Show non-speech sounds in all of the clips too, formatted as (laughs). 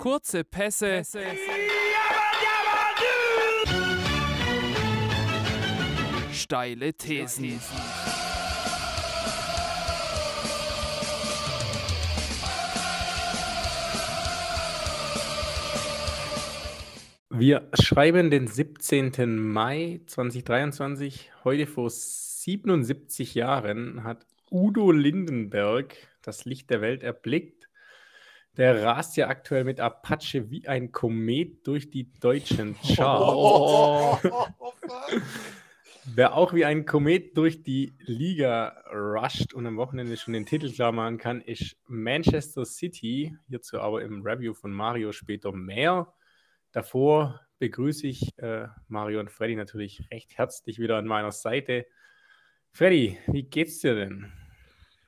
Kurze Pässe. Steile Thesen. Wir schreiben den 17. Mai 2023. Heute vor 77 Jahren hat Udo Lindenberg das Licht der Welt erblickt. Der rast ja aktuell mit Apache wie ein Komet durch die deutschen (laughs) Charts. Oh, Wer auch wie ein Komet durch die Liga rusht und am Wochenende schon den Titel klar machen kann, ist Manchester City. Hierzu aber im Review von Mario später mehr. Davor begrüße ich äh, Mario und Freddy natürlich recht herzlich wieder an meiner Seite. Freddy, wie geht's dir denn?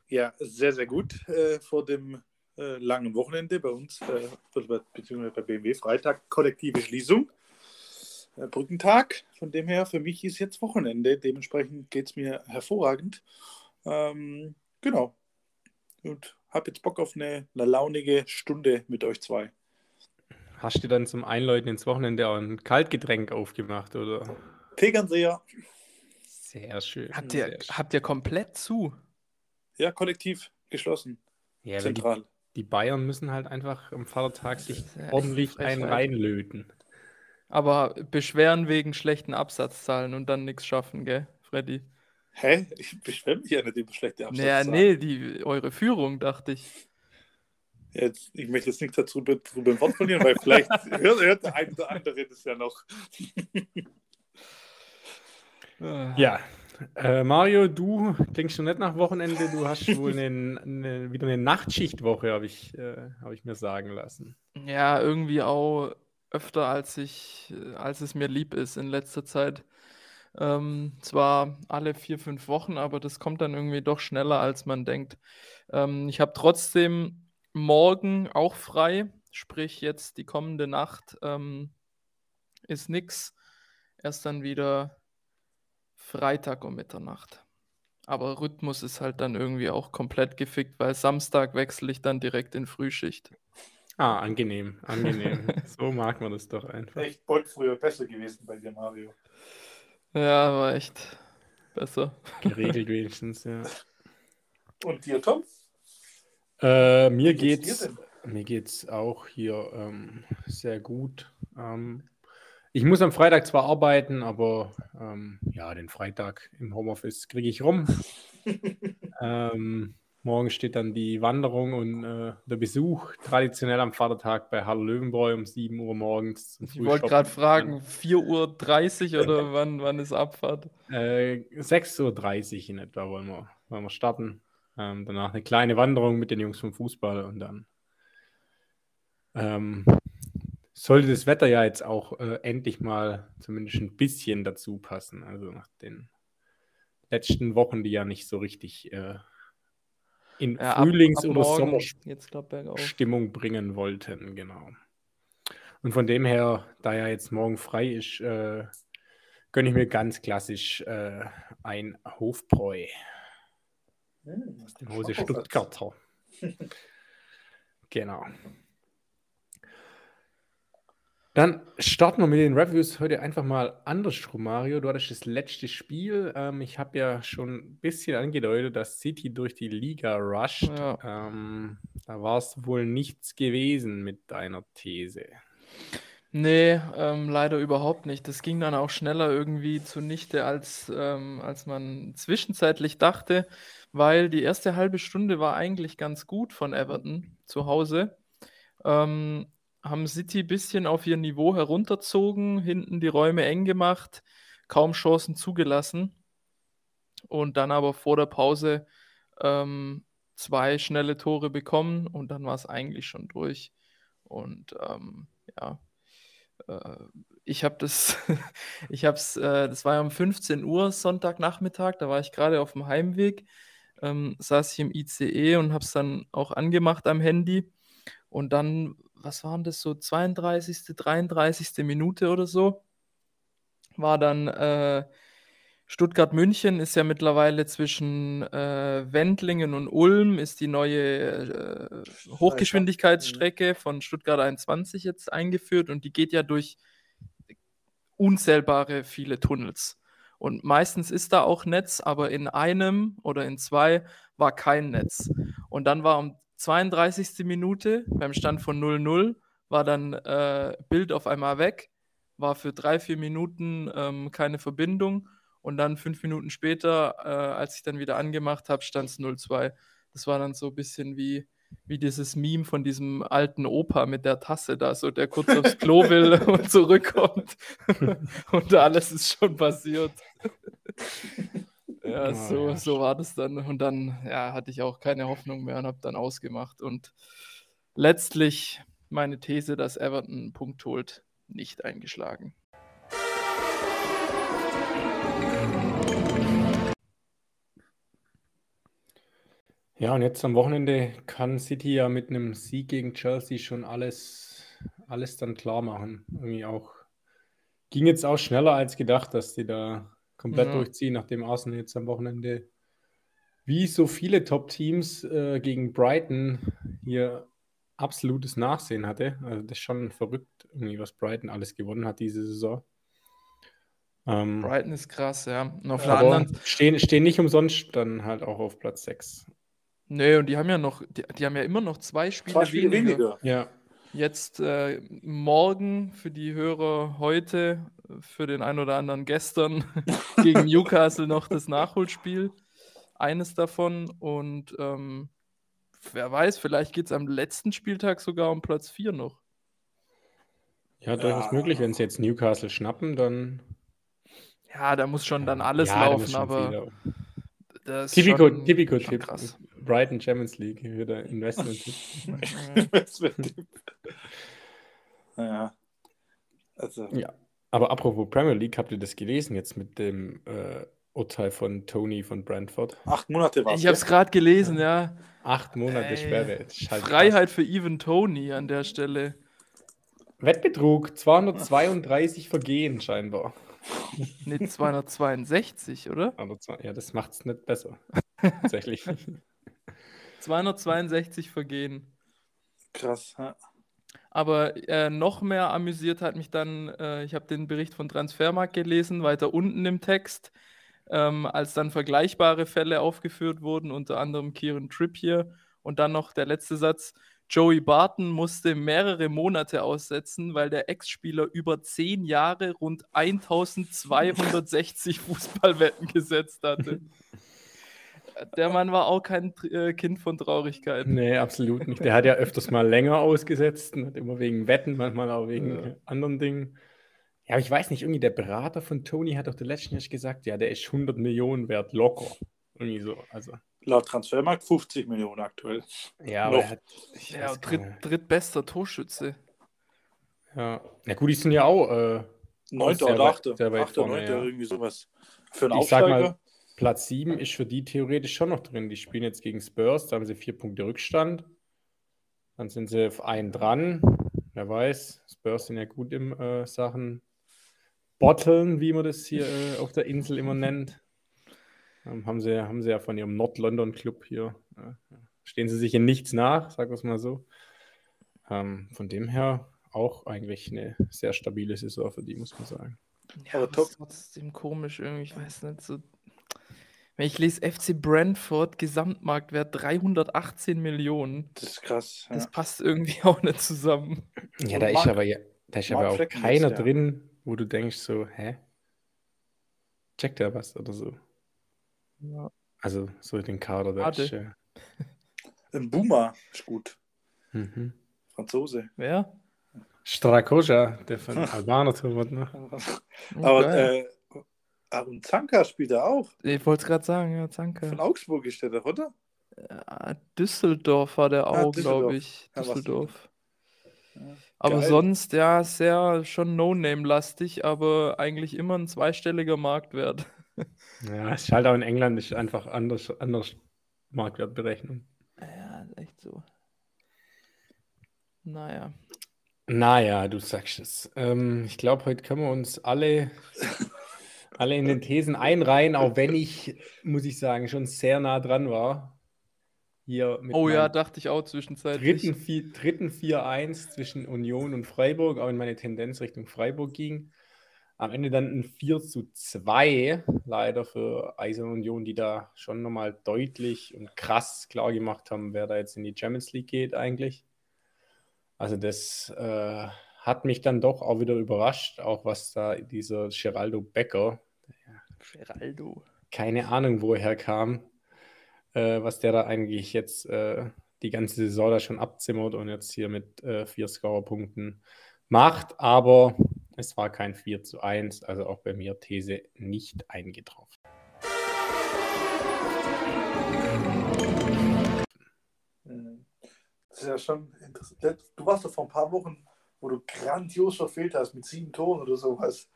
Ja, sehr, sehr gut. Äh, vor dem äh, langen Wochenende bei uns, äh, beziehungsweise bei BMW, Freitag, kollektive Schließung. Äh, Brückentag. Von dem her, für mich ist jetzt Wochenende. Dementsprechend geht es mir hervorragend. Ähm, genau. Und habe jetzt Bock auf eine, eine launige Stunde mit euch zwei. Hast du dann zum Einläuten ins Wochenende auch ein Kaltgetränk aufgemacht, oder? Tegernseher. Sehr schön. Habt sehr ihr, schön. habt ihr komplett zu? Ja, kollektiv geschlossen. Ja, Zentral. Die Bayern müssen halt einfach am Vatertag sich ordentlich einen reinlöten. Aber beschweren wegen schlechten Absatzzahlen und dann nichts schaffen, gell, Freddy? Hä? Ich beschwere mich ja nicht über schlechte Naja, Absatzzahlen. nee, die, eure Führung, dachte ich. Jetzt, ich möchte jetzt nichts dazu drüber im Wort verlieren, weil vielleicht (laughs) hört, hört der ein oder andere das ja noch. Ah. Ja, äh, Mario, du klingst schon nicht nach Wochenende. Du hast wohl eine, eine, wieder eine Nachtschichtwoche, habe ich, äh, hab ich mir sagen lassen. Ja, irgendwie auch öfter, als ich, als es mir lieb ist in letzter Zeit. Ähm, zwar alle vier, fünf Wochen, aber das kommt dann irgendwie doch schneller, als man denkt. Ähm, ich habe trotzdem morgen auch frei, sprich jetzt die kommende Nacht ähm, ist nix. Erst dann wieder Freitag um Mitternacht. Aber Rhythmus ist halt dann irgendwie auch komplett gefickt, weil Samstag wechsle ich dann direkt in Frühschicht. Ah, angenehm, angenehm. (laughs) so mag man das doch einfach. Echt Bolt früher besser gewesen bei dir, Mario. Ja, war echt besser. Geregelt (laughs) wenigstens, ja. Und dir, Tom? Äh, mir Wie geht's geht's, dir mir geht's auch hier ähm, sehr gut. Ähm, ich muss am Freitag zwar arbeiten, aber ähm, ja, den Freitag im Homeoffice kriege ich rum. (laughs) ähm, morgen steht dann die Wanderung und äh, der Besuch traditionell am Vatertag bei Hallo Löwenbräu um 7 Uhr morgens. Ich wollte gerade fragen, 4.30 Uhr oder (laughs) wann, wann ist Abfahrt? Äh, 6.30 Uhr in etwa wollen wir, wollen wir starten. Ähm, danach eine kleine Wanderung mit den Jungs vom Fußball und dann ähm, sollte das Wetter ja jetzt auch äh, endlich mal zumindest ein bisschen dazu passen. Also nach den letzten Wochen, die ja nicht so richtig äh, in Ja, ab- Frühlings- ab oder glaube bergauf. Sommerstimmung bringen wollten, genau. Und von dem her, da ja jetzt morgen frei ist, äh, gönne ich mir ganz klassisch äh, ein Hofbräu. Hm, Den Hose Stuttgarter. (laughs) genau. Dann starten wir mit den Reviews heute einfach mal andersrum, Mario. Du hattest das letzte Spiel. Ähm, ich habe ja schon ein bisschen angedeutet, dass City durch die Liga rusht. Ja. Ähm, da war es wohl nichts gewesen mit deiner These. Nee, ähm, leider überhaupt nicht. Das ging dann auch schneller irgendwie zunichte, als, ähm, als man zwischenzeitlich dachte, weil die erste halbe Stunde war eigentlich ganz gut von Everton zu Hause. Ähm, haben City ein bisschen auf ihr Niveau herunterzogen, hinten die Räume eng gemacht, kaum Chancen zugelassen und dann aber vor der Pause ähm, zwei schnelle Tore bekommen und dann war es eigentlich schon durch. Und ähm, ja, äh, ich habe das, (laughs) ich habe es, äh, das war ja um 15 Uhr Sonntagnachmittag, da war ich gerade auf dem Heimweg, ähm, saß ich im ICE und habe es dann auch angemacht am Handy. Und dann, was waren das so, 32., 33. Minute oder so, war dann äh, Stuttgart-München ist ja mittlerweile zwischen äh, Wendlingen und Ulm ist die neue äh, Hochgeschwindigkeitsstrecke von Stuttgart 21 jetzt eingeführt und die geht ja durch unzählbare viele Tunnels. Und meistens ist da auch Netz, aber in einem oder in zwei war kein Netz. Und dann war um 32. Minute beim Stand von 0-0 war dann äh, Bild auf einmal weg, war für drei, vier Minuten ähm, keine Verbindung und dann fünf Minuten später, äh, als ich dann wieder angemacht habe, stand es 0-2. Das war dann so ein bisschen wie, wie dieses Meme von diesem alten Opa mit der Tasse da, so der kurz aufs Klo will (laughs) und zurückkommt. (laughs) und alles ist schon passiert. (laughs) ja, Oh, so, ja. so war das dann. Und dann ja, hatte ich auch keine Hoffnung mehr und habe dann ausgemacht. Und letztlich meine These, dass Everton einen Punkt holt, nicht eingeschlagen. Ja, und jetzt am Wochenende kann City ja mit einem Sieg gegen Chelsea schon alles, alles dann klar machen. Irgendwie auch. Ging jetzt auch schneller als gedacht, dass die da komplett Ja. durchziehen, nachdem Arsenal jetzt am Wochenende wie so viele Top-Teams äh, gegen Brighton hier absolutes Nachsehen hatte. Also das ist schon verrückt, irgendwie, was Brighton alles gewonnen hat diese Saison. Ähm, Brighton ist krass, ja. Und auf der aber anderen, stehen, stehen nicht umsonst dann halt auch auf Platz 6. nee, und die haben ja noch, die, die haben ja immer noch zwei Spiele, Zwei Spiele weniger. Ja, Jetzt äh, morgen für die Hörer heute, für den einen oder anderen gestern (laughs) gegen Newcastle noch das Nachholspiel. Eines davon. Und ähm, wer weiß, vielleicht geht es am letzten Spieltag sogar um Platz 4 noch. ja, durchaus Ja. möglich. Wenn sie jetzt Newcastle schnappen, dann. Ja, da muss schon dann alles Ja, da laufen, schon aber das ist Typico, schon, typico schon Tipp. krass. Brighton Champions League, wieder Investment-Tipp. (laughs) Investment-Tipp. ja. Also, ja. Aber apropos Premier League, habt ihr das gelesen jetzt mit dem äh, Urteil von Tony von Brentford? acht Monate war Ich habe es gerade gelesen, ja. Acht Monate Ey, Sperre. Halt Freiheit für Even Tony an der Stelle. Wettbetrug, 232 Vergehen scheinbar. (laughs) Ne, 262, oder? Aber ja, das macht es nicht besser. (laughs) Tatsächlich. 262 Vergehen. krass. Ja. Aber äh, noch mehr amüsiert hat mich dann, äh, ich habe den Bericht von Transfermarkt gelesen, weiter unten im Text, ähm, als dann vergleichbare Fälle aufgeführt wurden, unter anderem Kieran Trippier und dann noch der letzte Satz, Joey Barton musste mehrere Monate aussetzen, weil der Ex-Spieler über zehn Jahre rund (laughs) 1260 Fußballwetten gesetzt hatte. (laughs) Der Mann war auch kein äh, Kind von Traurigkeit. Nee, absolut nicht. Der hat ja öfters mal länger ausgesetzt und hat immer wegen Wetten, manchmal auch wegen Ja. anderen Dingen. Ja, aber ich weiß nicht, irgendwie der Berater von Tony hat doch der letzten Jahr gesagt, ja, der ist 100 Millionen wert, locker. Irgendwie so. Also, Laut Transfermarkt 50 Millionen aktuell. ja, aber er hat. Ja, dritt, drittbester Torschütze. ja. ja, gut, die sind ja auch äh, Neunter oder achter. sehr weit Achter, vorne, neunter, ja. irgendwie sowas. Für einen Ich sag Aufsteiger. mal, Platz 7 ist für die theoretisch schon noch drin. Die spielen jetzt gegen Spurs, da haben sie vier Punkte Rückstand. Dann sind sie auf einen dran. Wer weiß, Spurs sind ja gut im äh, Sachen Botteln, wie man das hier äh, auf der Insel immer nennt. Ähm, haben, sie, haben sie ja von ihrem Nord-London-Club hier. Äh, stehen sie sich in nichts nach, sagen wir es mal so. Ähm, von dem her auch eigentlich eine sehr stabile Saison für die, muss man sagen. Ja, Aber aber top. trotzdem komisch irgendwie, ich weiß nicht, so. Wenn ich lese FC Brentford, Gesamtmarktwert 318 Millionen, Das ist krass. Ja. das passt irgendwie (laughs) auch nicht zusammen. Ja, da ist aber, ja, da ist aber auch Flecken keiner jetzt, ja. drin, wo du denkst so, hä? Checkt er was oder so? Ja. Also so den Kader, Schade. ist äh, (laughs) Ein Boomer ist gut. mhm. Franzose. Wer? Strakoja, der von (laughs) Albaner Torwart, ne? Oh, Aber geil. äh, ah, und Zanka spielt er auch. ich wollte es gerade sagen, ja, Von danke. Augsburg ist der doch, oder? Ja, Düsseldorf war der Ah, auch, glaube Düsseldorf. ich. Düsseldorf. Ja. Aber Geil. sonst, ja, sehr schon No-Name-lastig, aber eigentlich immer ein zweistelliger Marktwert. Ja, ist halt auch in England ist einfach anders, anders Marktwertberechnung. Ja, echt so. Naja. Naja, du sagst es. Ähm, ich glaube, heute können wir uns alle (laughs) alle in den Thesen einreihen, auch wenn ich, muss ich sagen, schon sehr nah dran war. Hier mit Oh ja, dachte ich auch zwischenzeitlich. dritten, Vi- dritten 4-1 zwischen Union und Freiburg, auch wenn meine Tendenz Richtung Freiburg ging. Am Ende dann ein 4 zu 2, leider für Eisern Union, die da schon nochmal deutlich und krass klar gemacht haben, wer da jetzt in die Champions League geht eigentlich. Also das äh, hat mich dann doch auch wieder überrascht, auch was da dieser Geraldo Becker, Geraldo. keine Ahnung, wo er herkam, äh, was der da eigentlich jetzt äh, die ganze Saison da schon abzimmert und jetzt hier mit äh, vier Scorerpunkten macht. Aber es war kein 4 zu 1, also auch bei mir These nicht eingetroffen. Mhm. Das ist ja schon interessant. Du warst doch vor ein paar Wochen, wo du grandios verfehlt hast mit sieben Toren oder sowas.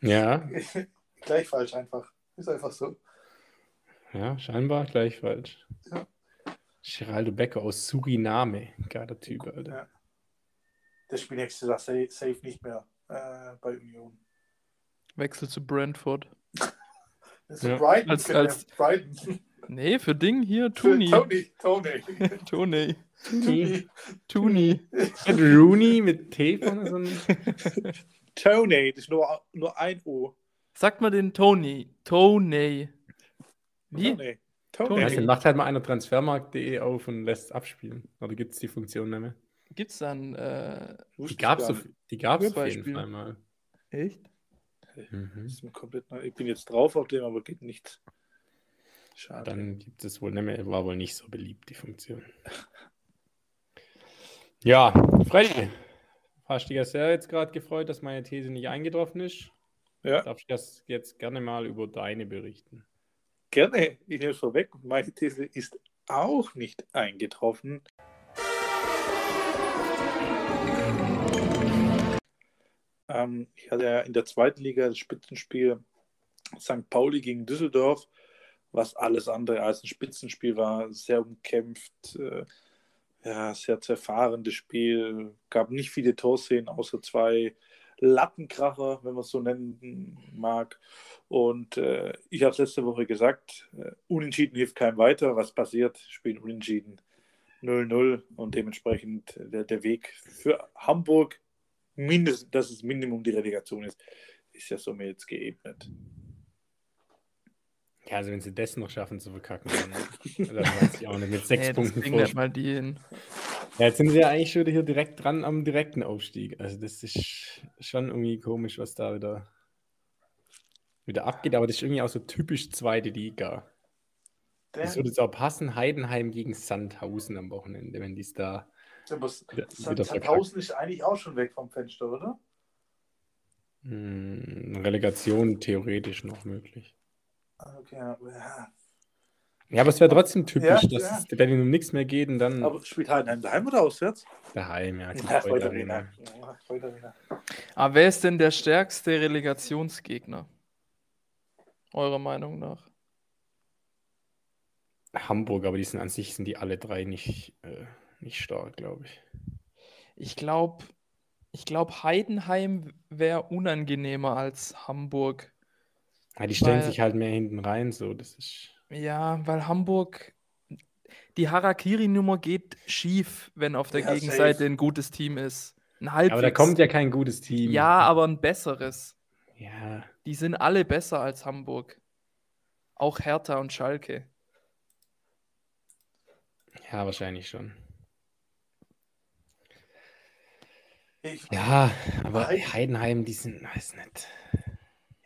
Ja, (laughs) Gleich falsch einfach. Ist einfach so. ja, scheinbar gleich falsch. Ja. Geraldo Becker aus Suriname, geiler Typ, Alter. Ja. Der spielt nächstes Jahr safe, nicht mehr äh, bei Union. Wechsel zu Brentford. (laughs) Das ist Ja. Brighton. Als- als- Brighton. Nee, für Ding hier, (laughs) Tuni. Tony. Tony. Tony. Tony. Tuni. Mit Rooney mit T vorne so ein (laughs) Tony. Das ist nur, nur ein O. Sagt mal den Tony. Tony. Wie? Tony. Tony. Dann macht halt mal einer transfermarkt.de auf und lässt abspielen. Oder gibt es die Funktion nicht mehr? Gibt's dann äh, Die gab es auf, die gab's auf jeden Beispiel. Fall mal. echt? Mhm. Das ist mir komplett neu. Ich bin jetzt drauf auf dem, aber geht nicht. Schade. Dann gibt es wohl nicht mehr, war wohl nicht so beliebt, die Funktion. (laughs) Ja, Freddy, hast du dich ja sehr jetzt gerade gefreut, dass meine These nicht eingetroffen ist? Ja. Darf ich das jetzt gerne mal über deine berichten? Gerne, ich nehme es vorweg. Meine These ist auch nicht eingetroffen. Ähm, ich hatte ja in der zweiten Liga das Spitzenspiel St. Pauli gegen Düsseldorf, was alles andere als ein Spitzenspiel war, sehr umkämpft, äh, ja, sehr zerfahrenes Spiel, gab nicht viele Torszenen, außer zwei Lattenkracher, wenn man es so nennen mag. Und äh, ich habe es letzte Woche gesagt, äh, unentschieden hilft keinem weiter. Was passiert? Spielen unentschieden 0-0 und dementsprechend der, der Weg für Hamburg, mindestens, dass es Minimum die Relegation ist, ist ja somit jetzt geebnet. Ja, also wenn sie das noch schaffen zu verkacken, dann, dann weiß ich auch nicht. Mit sechs Nee, das Punkten Vorsprung. mal die hin. Ja, jetzt sind sie ja eigentlich schon hier direkt dran am direkten Aufstieg. Also das ist schon irgendwie komisch, was da wieder, wieder abgeht. Aber das ist irgendwie auch so typisch zweite Liga. Das würde jetzt auch passen, Heidenheim gegen Sandhausen am Wochenende, wenn die es da Aber wieder, Sand- wieder. Sandhausen ist eigentlich auch schon weg vom Fenster, oder? Hm, Relegation theoretisch noch möglich. Okay, ja. Ja, aber es wäre trotzdem typisch, Ja, dass ja. es wenn um nichts mehr geht und dann aber spielt Heidenheim daheim oder auswärts? daheim. Ja, die Ja, Freude Arena. Arena. Aber wer ist denn der stärkste Relegationsgegner? Eurer Meinung nach? Hamburg, aber die sind an sich sind die alle drei nicht, äh, nicht stark, glaube ich. Ich glaube, ich glaube, Heidenheim wäre unangenehmer als Hamburg. Ja, die stellen Weil- sich halt mehr hinten rein, so das ist. Ja, weil Hamburg, die Harakiri-Nummer geht schief, wenn auf der Ja, Gegenseite safe. ein gutes Team ist. Ein halbwegs. Aber da kommt ja kein gutes Team. Ja, aber ein besseres. Ja, Die sind alle besser als Hamburg. Auch Hertha und Schalke. ja, wahrscheinlich schon. Ich, Ja, aber Heiden- Heidenheim, die sind, weiß nicht.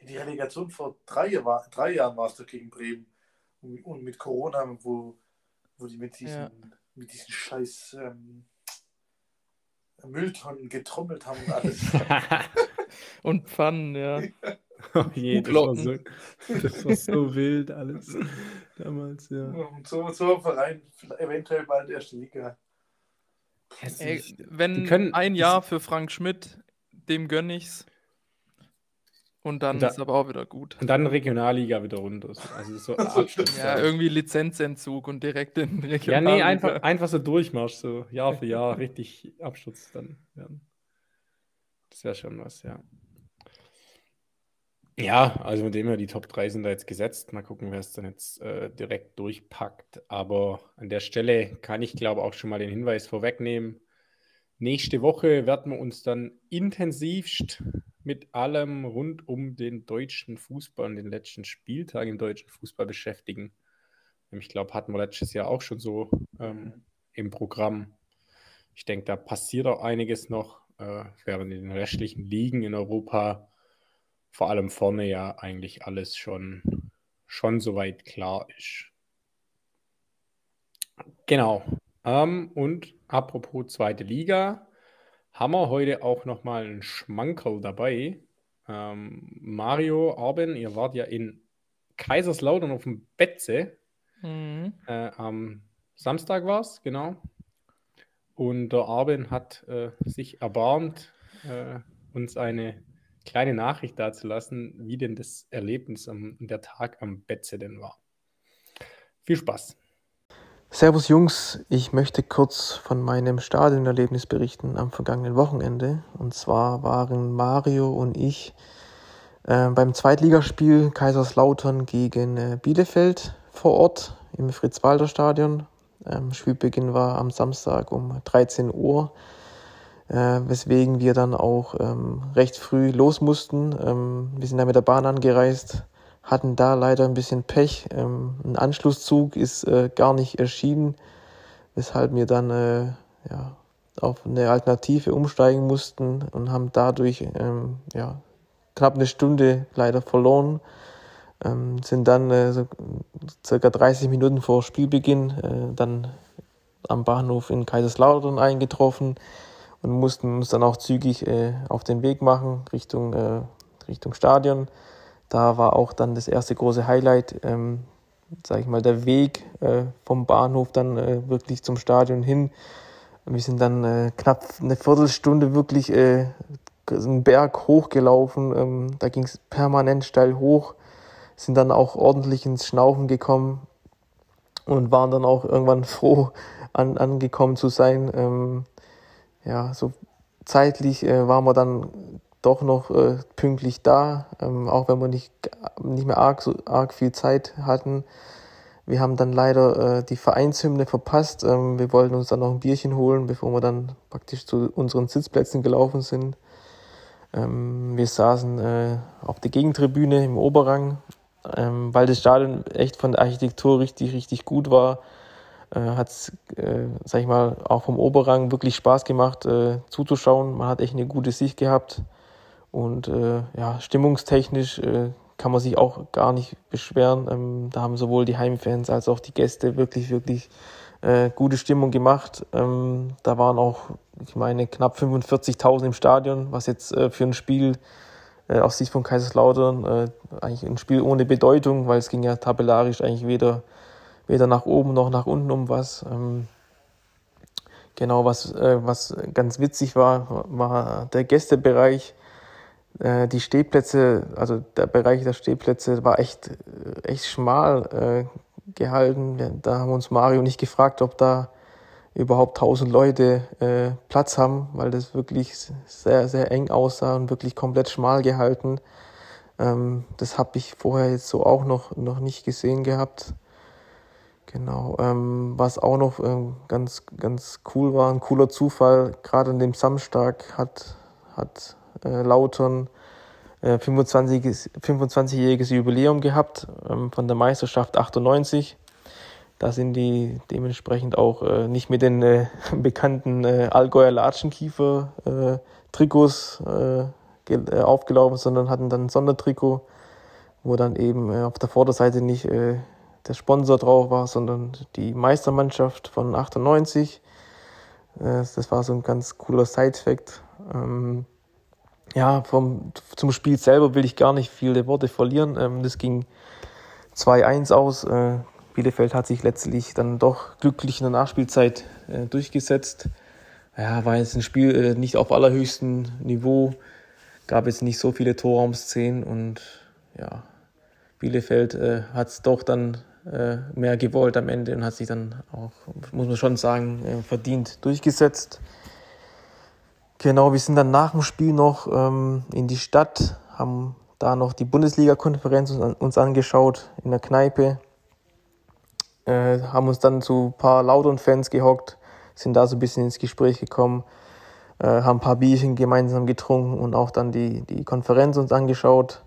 Die Relegation vor drei, Jahr, war- drei Jahren war es doch gegen Bremen. Und, und mit Corona, wo, wo die mit diesen, Ja. mit diesen scheiß ähm, Mülltonnen getrommelt haben und alles. (laughs) Und Pfannen, ja. (laughs) oh je, das war, so, das war so wild alles damals, ja. und so, so ein Verein, eventuell bald erste Liga. Ey, wenn können- ein Jahr für Frank Schmidt, dem gönn ich's. Und dann Und da- ist aber auch wieder gut. Und dann Regionalliga wieder runter. so. Also so (laughs) Also, Ja, irgendwie Lizenzentzug und direkt in Ja, Regionalliga. nee, einfach, einfach so Durchmarsch, so Jahr für Jahr (laughs) richtig Absturz dann werden. Das wäre schon was, ja. Ja, also mit dem her, die Top 3 sind da jetzt gesetzt. Mal gucken, wer es dann jetzt äh, direkt durchpackt. Aber an der Stelle kann ich, glaube auch schon mal den Hinweis vorwegnehmen. Nächste Woche werden wir uns dann intensivst mit allem rund um den deutschen Fußball und den letzten Spieltag im deutschen Fußball beschäftigen. Ich glaube, hatten wir letztes Jahr auch schon so ähm, im Programm. Ich denke, da passiert auch einiges noch, äh, während in den restlichen Ligen in Europa vor allem vorne ja eigentlich alles schon, schon soweit klar ist. Genau. Ähm, und apropos zweite Liga, haben wir heute auch nochmal einen Schmankerl dabei. Ähm, Mario, Arben, ihr wart ja in Kaiserslautern auf dem Betze. Mhm. Äh, am Samstag war es, genau. Und der Arben hat äh, sich erbarmt, äh, uns eine kleine Nachricht dazulassen, wie denn das Erlebnis am der Tag am Betze denn war. Viel Spaß. Servus Jungs, ich möchte kurz von meinem Stadionerlebnis berichten am vergangenen Wochenende. Und zwar waren Mario und ich äh, beim Zweitligaspiel Kaiserslautern gegen äh, Bielefeld vor Ort im Fritz-Walter-Stadion. Ähm, Spielbeginn war am Samstag um 13 Uhr äh, weswegen wir dann auch ähm, recht früh los mussten. Ähm, wir sind da mit der Bahn angereist, hatten da leider ein bisschen Pech. Ähm, ein Anschlusszug ist äh, gar nicht erschienen, weshalb wir dann äh, ja, auf eine Alternative umsteigen mussten und haben dadurch ähm, ja, knapp eine Stunde leider verloren. Ähm, sind dann äh, so circa 30 Minuten vor Spielbeginn äh, dann am Bahnhof in Kaiserslautern eingetroffen und mussten uns dann auch zügig äh, auf den Weg machen Richtung, äh, Richtung Stadion. Da war auch dann das erste große Highlight, ähm, sage ich mal, der Weg äh, vom Bahnhof dann äh, wirklich zum Stadion hin. Wir sind dann äh, knapp eine Viertelstunde wirklich äh, einen Berg hochgelaufen. Ähm, da ging es permanent steil hoch, sind dann auch ordentlich ins Schnaufen gekommen und waren dann auch irgendwann (laughs) froh, an, angekommen zu sein. Ähm, ja, so zeitlich äh, waren wir dann doch noch äh, pünktlich da, ähm, auch wenn wir nicht, nicht mehr arg, so arg viel Zeit hatten. Wir haben dann leider äh, die Vereinshymne verpasst. Ähm, wir wollten uns dann noch ein Bierchen holen, bevor wir dann praktisch zu unseren Sitzplätzen gelaufen sind. Ähm, wir saßen äh, auf der Gegentribüne im Oberrang, ähm, weil das Stadion echt von der Architektur richtig, richtig gut war äh, hat es, äh, sag ich mal, auch vom Oberrang wirklich Spaß gemacht äh, zuzuschauen. Man hat echt eine gute Sicht gehabt und äh, ja, stimmungstechnisch äh, kann man sich auch gar nicht beschweren. Ähm, da haben sowohl die Heimfans als auch die Gäste wirklich, wirklich äh, gute Stimmung gemacht. Ähm, da waren auch, ich meine, knapp 45.000 im Stadion, was jetzt äh, für ein Spiel äh, aus Sicht von Kaiserslautern äh, eigentlich ein Spiel ohne Bedeutung, weil es ging ja tabellarisch eigentlich weder weder nach oben noch nach unten um was. Ähm, genau, was, was ganz witzig war, war der Gästebereich. Äh, die Stehplätze, also der Bereich der Stehplätze war echt, äh, echt schmal äh, gehalten. Da haben uns Mario nicht gefragt, ob da überhaupt 1000 Leute äh, Platz haben, weil das wirklich sehr, sehr eng aussah und wirklich komplett schmal gehalten. Ähm, das habe ich vorher jetzt so auch noch, noch nicht gesehen gehabt. Genau. Ähm, was auch noch ähm, ganz, ganz cool war, ein cooler Zufall, gerade an dem Samstag hat, hat äh, Lautern äh, 25, 25-jähriges Jubiläum gehabt ähm, von der Meisterschaft 98. Da sind die dementsprechend auch äh, nicht mit den äh, (laughs) bekannten äh, Allgäuer Latschenkiefer äh, äh, äh, aufgelaufen, sondern hatten dann ein Sondertrikot, wo dann eben auf der Vorderseite nicht der Sponsor drauf war, sondern die Meistermannschaft von 98. Äh, das war so ein ganz cooler Side-Fact. Ähm, ja, vom, zum Spiel selber will ich gar nicht viele Worte verlieren. Ähm, das ging 2-1 aus. Äh, Bielefeld hat sich letztlich dann doch glücklich in der Nachspielzeit äh, durchgesetzt. Ja, war jetzt ein Spiel nicht auf allerhöchstem Niveau, gab jetzt nicht so viele Torraumszenen und ja, Bielefeld äh, hat es doch dann äh, mehr gewollt am Ende und hat sich dann auch, muss man schon sagen, äh, verdient durchgesetzt. Genau, wir sind dann nach dem Spiel noch ähm, in die Stadt, haben da noch die Bundesliga-Konferenz uns, angeschaut in der Kneipe. Äh, haben uns dann zu ein paar Lautern-Fans gehockt, sind da so ein bisschen ins Gespräch gekommen, äh, haben ein paar Bierchen gemeinsam getrunken und auch dann die, die Konferenz uns angeschaut.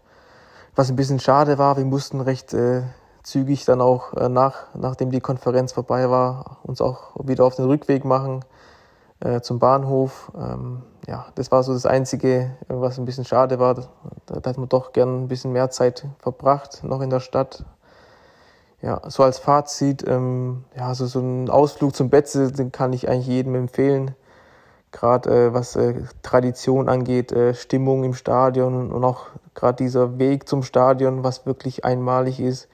Was ein bisschen schade war, wir mussten recht äh, zügig dann auch äh, nach, nachdem die Konferenz vorbei war, uns auch wieder auf den Rückweg machen äh, zum Bahnhof. Ähm, ja, das war so das Einzige, was ein bisschen schade war. Da, da hat man doch gern ein bisschen mehr Zeit verbracht, noch in der Stadt. Ja, so als Fazit, ähm, ja, so, so ein Ausflug zum Betze, den kann ich eigentlich jedem empfehlen. Gerade äh, was äh, Tradition angeht, äh, Stimmung im Stadion und auch gerade dieser Weg zum Stadion, was wirklich einmalig ist.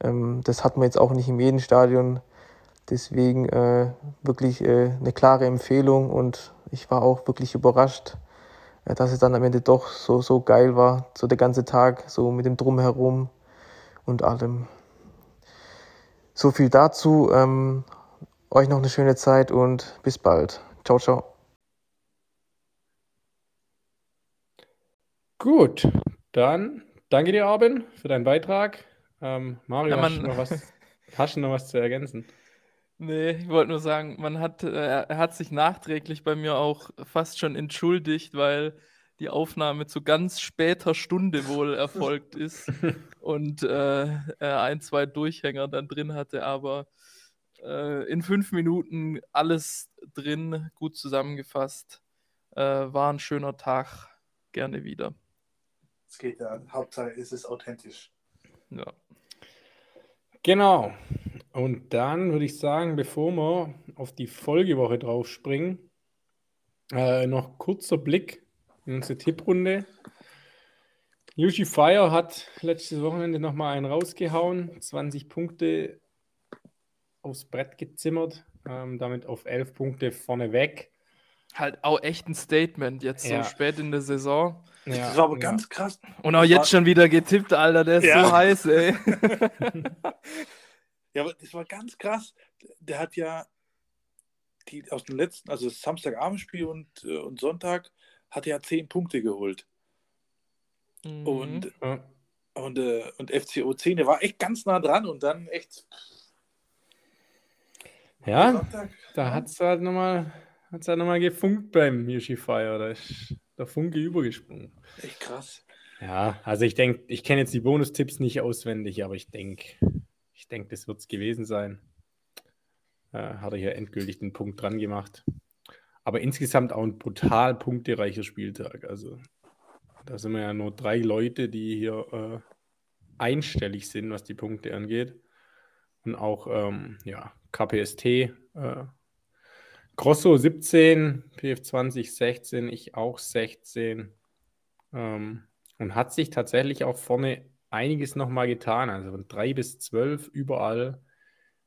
Ähm, das hat man jetzt auch nicht in jedem Stadion. Deswegen äh, wirklich äh, eine klare Empfehlung und ich war auch wirklich überrascht, äh, dass es dann am Ende doch so, so geil war, so der ganze Tag, so mit dem Drumherum und allem. So viel dazu. Ähm, euch noch eine schöne Zeit und bis bald. Ciao, ciao. Gut, dann danke dir, Arben, für deinen Beitrag. Ähm, Mario, Ja, hast, du noch was, hast du noch was zu ergänzen? Nee, ich wollte nur sagen, man hat, äh, er hat sich nachträglich bei mir auch fast schon entschuldigt, weil die Aufnahme zu ganz später Stunde wohl (laughs) erfolgt ist und äh, er ein, zwei Durchhänger dann drin hatte, aber äh, in fünf Minuten alles drin, gut zusammengefasst. Äh, war ein schöner Tag, gerne wieder. Es geht ja, Hauptsache ist es authentisch. Ja. Genau. Und dann würde ich sagen, bevor wir auf die Folgewoche drauf springen, äh, noch kurzer Blick in unsere Tipprunde. Yushi Fire hat letztes Wochenende nochmal einen rausgehauen, 20 Punkte aufs Brett gezimmert, ähm, damit auf 11 Punkte vorne weg. Halt auch echt ein Statement jetzt Ja. so spät in der Saison. Ja, das war aber ja. ganz krass. Und auch jetzt schon wieder getippt, Alter, der ist Ja. so heiß, ey. (laughs) (laughs) Ja, aber das war ganz krass. Der hat ja die aus dem letzten, also das Samstagabendspiel und, äh, und Sonntag, hat er ja zehn Punkte geholt. Mhm. Und, Ja. und, äh, und FCO 10, der war echt ganz nah dran und dann echt. Ja, Sonntag, da hat es halt nochmal hat's halt noch mal gefunkt beim Yushi Fire. Da ist der Funke übergesprungen. echt krass. Ja, also ich denke, ich kenne jetzt die Bonustipps nicht auswendig, aber ich denke, ich denke, das wird es gewesen sein. Äh, hat er hier endgültig den Punkt dran gemacht. Aber insgesamt auch ein brutal punktereicher Spieltag. Also da sind wir ja nur drei Leute, die hier äh, einstellig sind, was die Punkte angeht. Und auch, ähm, ja, KPST, äh, Grosso 17, PF20 16, ich auch 16. Ähm, und hat sich tatsächlich auch vorne einiges nochmal getan. Also von 3 bis 12 überall.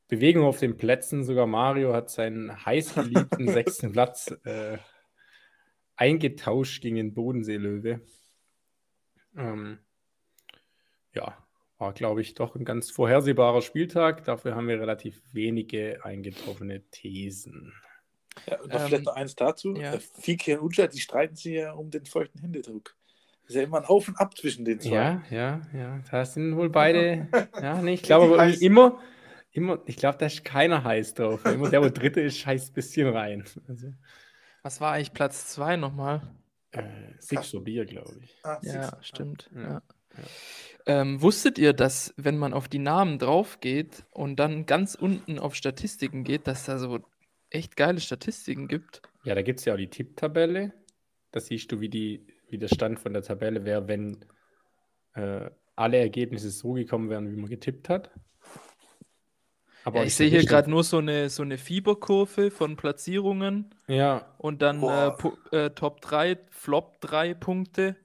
Bewegung auf den Plätzen. Sogar Mario hat seinen heißgeliebten (laughs) sechsten Platz äh, eingetauscht gegen den Bodenseelöwe. Ähm, ja, war, glaube ich, doch ein ganz vorhersehbarer Spieltag. Dafür haben wir relativ wenige eingetroffene Thesen. Ja, und noch Ähm, vielleicht noch eins dazu. ja. Ja. Fiki und Uja, die streiten sich ja um den feuchten Händedruck. Das ist ja immer ein Auf und Ab zwischen den zwei. Ja, ja, ja. Da sind wohl beide. (laughs) Ja, nee, ich glaube aber immer, immer, ich glaube, da ist keiner heiß drauf. Immer der, wo Dritte ist, scheißt ein bisschen rein. Also, Was war eigentlich Platz 2 nochmal? äh, Sixo Bier, glaube ich. Ah, Ja, Six. stimmt. Ja, Ja. ja. Ähm, wusstet ihr, dass wenn man auf die Namen drauf geht und dann ganz unten auf Statistiken geht, dass da so echt geile Statistiken gibt? Ja, da gibt es ja auch die Tipptabelle. Da siehst du, wie, die, wie der Stand von der Tabelle wäre, wenn äh, alle Ergebnisse so gekommen wären, wie man getippt hat. Aber Ja, ich sehe hier gerade nur so eine, so eine Fieberkurve von Platzierungen Ja, und dann äh, äh, Top 3, Flop 3 Punkte.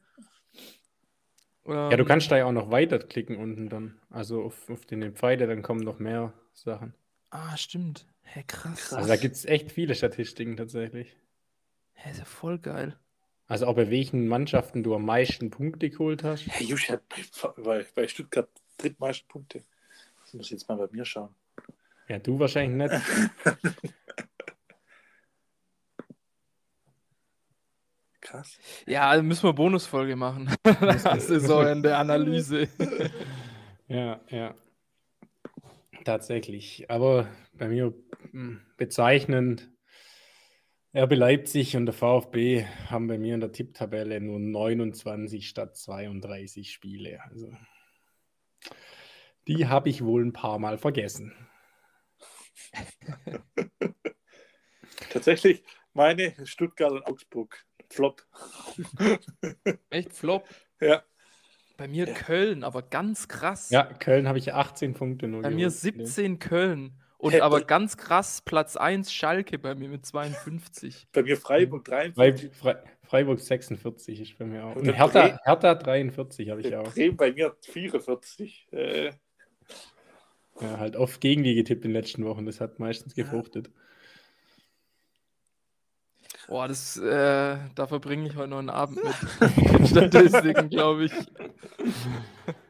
ja, du Ähm, kannst da ja auch noch weiterklicken unten dann. Also auf, auf den Pfeile, dann kommen noch mehr Sachen. Ah, stimmt. Hä, krass. Also da gibt es echt viele Statistiken tatsächlich. Hä, ist ja voll geil. Also auch bei welchen Mannschaften du am meisten Punkte geholt hast. Herr Jusch hat bei, bei, Stuttgart drittmeisten Punkte. Das muss ich jetzt mal bei mir schauen. Ja, du wahrscheinlich nicht. (laughs) Krass. Ja, also müssen wir Bonusfolge machen. (laughs) Saisonende Analyse. (laughs) Ja, ja. Tatsächlich. Aber bei mir mh, bezeichnend, RB Leipzig und der VfB haben bei mir in der Tipptabelle nur 29 statt 32 Spiele. Also die habe ich wohl ein paar Mal vergessen. (laughs) Tatsächlich, meine Stuttgart und Augsburg. Flop. (laughs) Echt Flop. Ja. Bei mir Köln, aber ganz krass. Ja, Köln habe ich 18 Punkte nur Bei mir geholt. 17 Köln. Und aber (laughs) ganz krass, Platz 1 Schalke bei mir mit 52. Bei mir Freiburg Frei, 43. Frei, Freiburg 46 ist bei mir auch. Und Hertha, Hertha 43 habe ich auch. Bremen bei mir 44. Äh, Ja, halt oft gegen die getippt in den letzten Wochen. Das hat meistens gefruchtet. Boah, das, äh, da verbringe ich heute noch einen Abend mit (laughs) Statistiken, glaube ich. (laughs)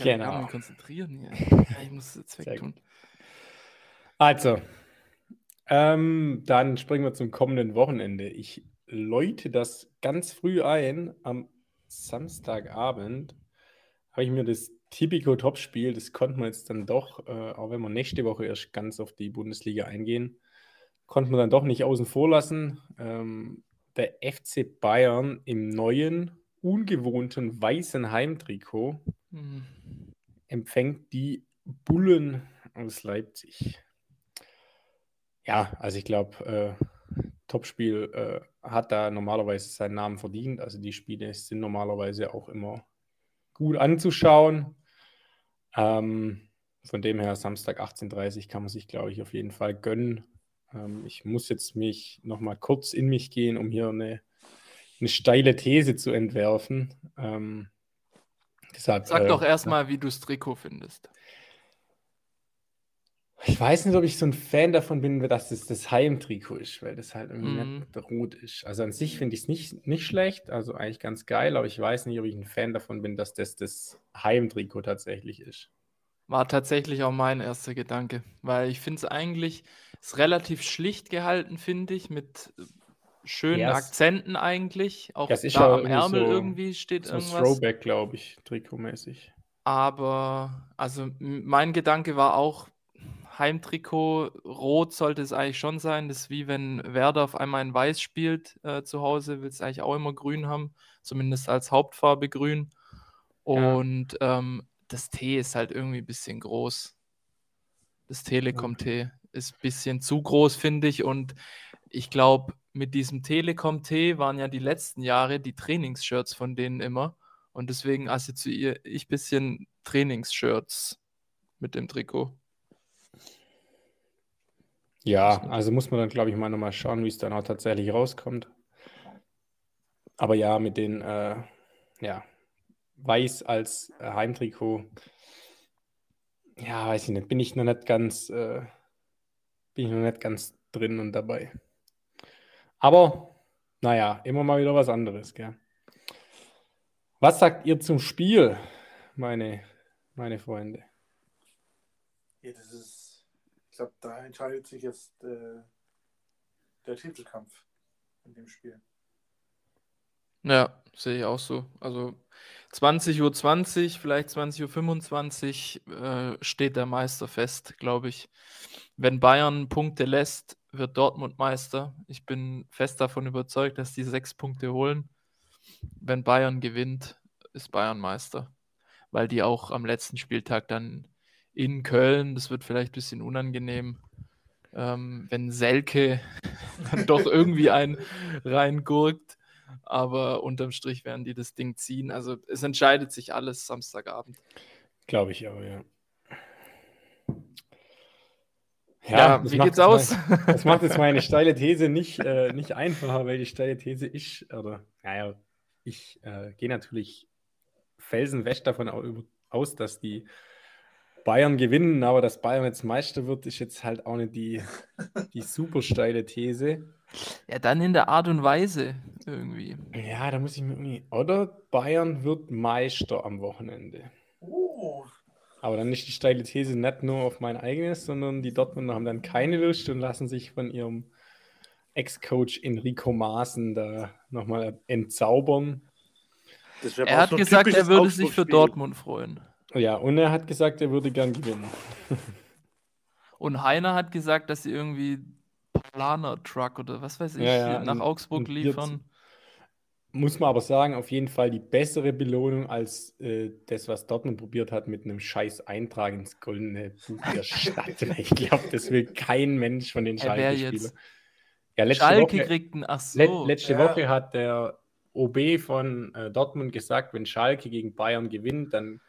Kann ich Genau. mich konzentrieren hier. (laughs) Ich muss es jetzt wegtun. Also, ähm, dann springen wir zum kommenden Wochenende. Ich läute das ganz früh ein. Am Samstagabend habe ich mir das Tipico Topspiel, das konnten wir jetzt dann doch, äh, auch wenn wir nächste Woche erst ganz auf die Bundesliga eingehen, konnten wir dann doch nicht außen vor lassen. Ähm, der FC Bayern im neuen, ungewohnten weißen Heimtrikot Hm. empfängt die Bullen aus Leipzig. Ja, also ich glaube, äh, Topspiel äh, hat da normalerweise seinen Namen verdient. Also die Spiele sind normalerweise auch immer gut anzuschauen. Ähm, von dem her, Samstag 18.30 kann man sich, glaube ich, auf jeden Fall gönnen. Ähm, ich muss jetzt mich nochmal kurz in mich gehen, um hier eine, eine steile These zu entwerfen. Ähm, deshalb, Sag äh, doch erstmal, wie du das Trikot findest. Ich weiß nicht, ob ich so ein Fan davon bin, dass es das Heimtrikot ist, weil das halt irgendwie Mhm. nicht rot ist. Also an sich finde ich es nicht, nicht schlecht, also eigentlich ganz geil, aber ich weiß nicht, ob ich ein Fan davon bin, dass das das Heimtrikot tatsächlich ist. War tatsächlich auch mein erster Gedanke, weil ich finde es eigentlich ist relativ schlicht gehalten, finde ich, mit schönen Ja, es- Akzenten eigentlich. Auch Ja, ist da ja am irgendwie Ärmel so- irgendwie steht So ein irgendwas. Throwback, glaube ich, trikotmäßig. Aber also mein Gedanke war auch, Heimtrikot, rot sollte es eigentlich schon sein. Das ist wie wenn Werder auf einmal in Weiß spielt äh, zu Hause, will es eigentlich auch immer grün haben, zumindest als Hauptfarbe grün. Ja. Und ähm, das T ist halt irgendwie ein bisschen groß. Das Telekom-T ist ein bisschen zu groß, finde ich. Und ich glaube, mit diesem Telekom-T waren ja die letzten Jahre die Trainingsshirts von denen immer. Und deswegen assoziiere ich ein bisschen Trainingsshirts mit dem Trikot. Ja, also muss man dann, glaube ich, mal nochmal schauen, wie es dann auch tatsächlich rauskommt. Aber ja, mit den, äh, ja, Weiß als äh, Heimtrikot, ja, weiß ich nicht, bin ich noch nicht ganz, äh, bin ich noch nicht ganz drin und dabei. Aber, naja, immer mal wieder was anderes, gell. Was sagt ihr zum Spiel, meine, meine Freunde? ja, das ist, ich glaube, da entscheidet sich jetzt äh, der Titelkampf in dem Spiel. Ja, sehe ich auch so. Also 20.20 Uhr, 20, vielleicht 20.25 Uhr äh, steht der Meister fest, glaube ich. Wenn Bayern Punkte lässt, wird Dortmund Meister. Ich bin fest davon überzeugt, dass die sechs Punkte holen. Wenn Bayern gewinnt, ist Bayern Meister. Weil die auch am letzten Spieltag dann in Köln, das wird vielleicht ein bisschen unangenehm, ähm, wenn Selke (laughs) dann doch irgendwie einen reingurkt. Aber unterm Strich werden die das Ding ziehen. Also es entscheidet sich alles Samstagabend. Glaube ich auch, ja. Ja, das wie geht's aus? mein- (laughs) Das macht jetzt meine steile These nicht, äh, nicht einfacher, weil die steile These ist, oder, naja, ich äh, gehe natürlich felsenfest davon aus, dass die Bayern gewinnen, aber dass Bayern jetzt Meister wird, ist jetzt halt auch nicht die, (laughs) die super steile These. Ja, dann in der Art und Weise irgendwie. Ja, da muss ich mir irgendwie. Oder Bayern wird Meister am Wochenende. Aber dann ist die steile These nicht nur auf mein eigenes, sondern die Dortmunder haben dann keine Lust und lassen sich von ihrem Ex-Coach Enrico Maaßen da nochmal entzaubern. Er hat so gesagt, er würde sich für. Dortmund freuen. Ja, und er hat gesagt, er würde gern gewinnen. (laughs) Und Heiner hat gesagt, dass sie irgendwie Planer Truck oder was weiß ich Ja, ja, nach Augsburg liefern. Muss man aber sagen, auf jeden Fall die bessere Belohnung als äh, das, was Dortmund probiert hat mit einem scheiß Eintrag ins goldene Buch der (laughs) Stadt. ich glaube, das will kein Mensch von den Schalke-Spielern. Ja, letzte Schalke Woche, kriegt ein, ach so. letzte ja. Woche hat der OB von äh, Dortmund gesagt, wenn Schalke gegen Bayern gewinnt, dann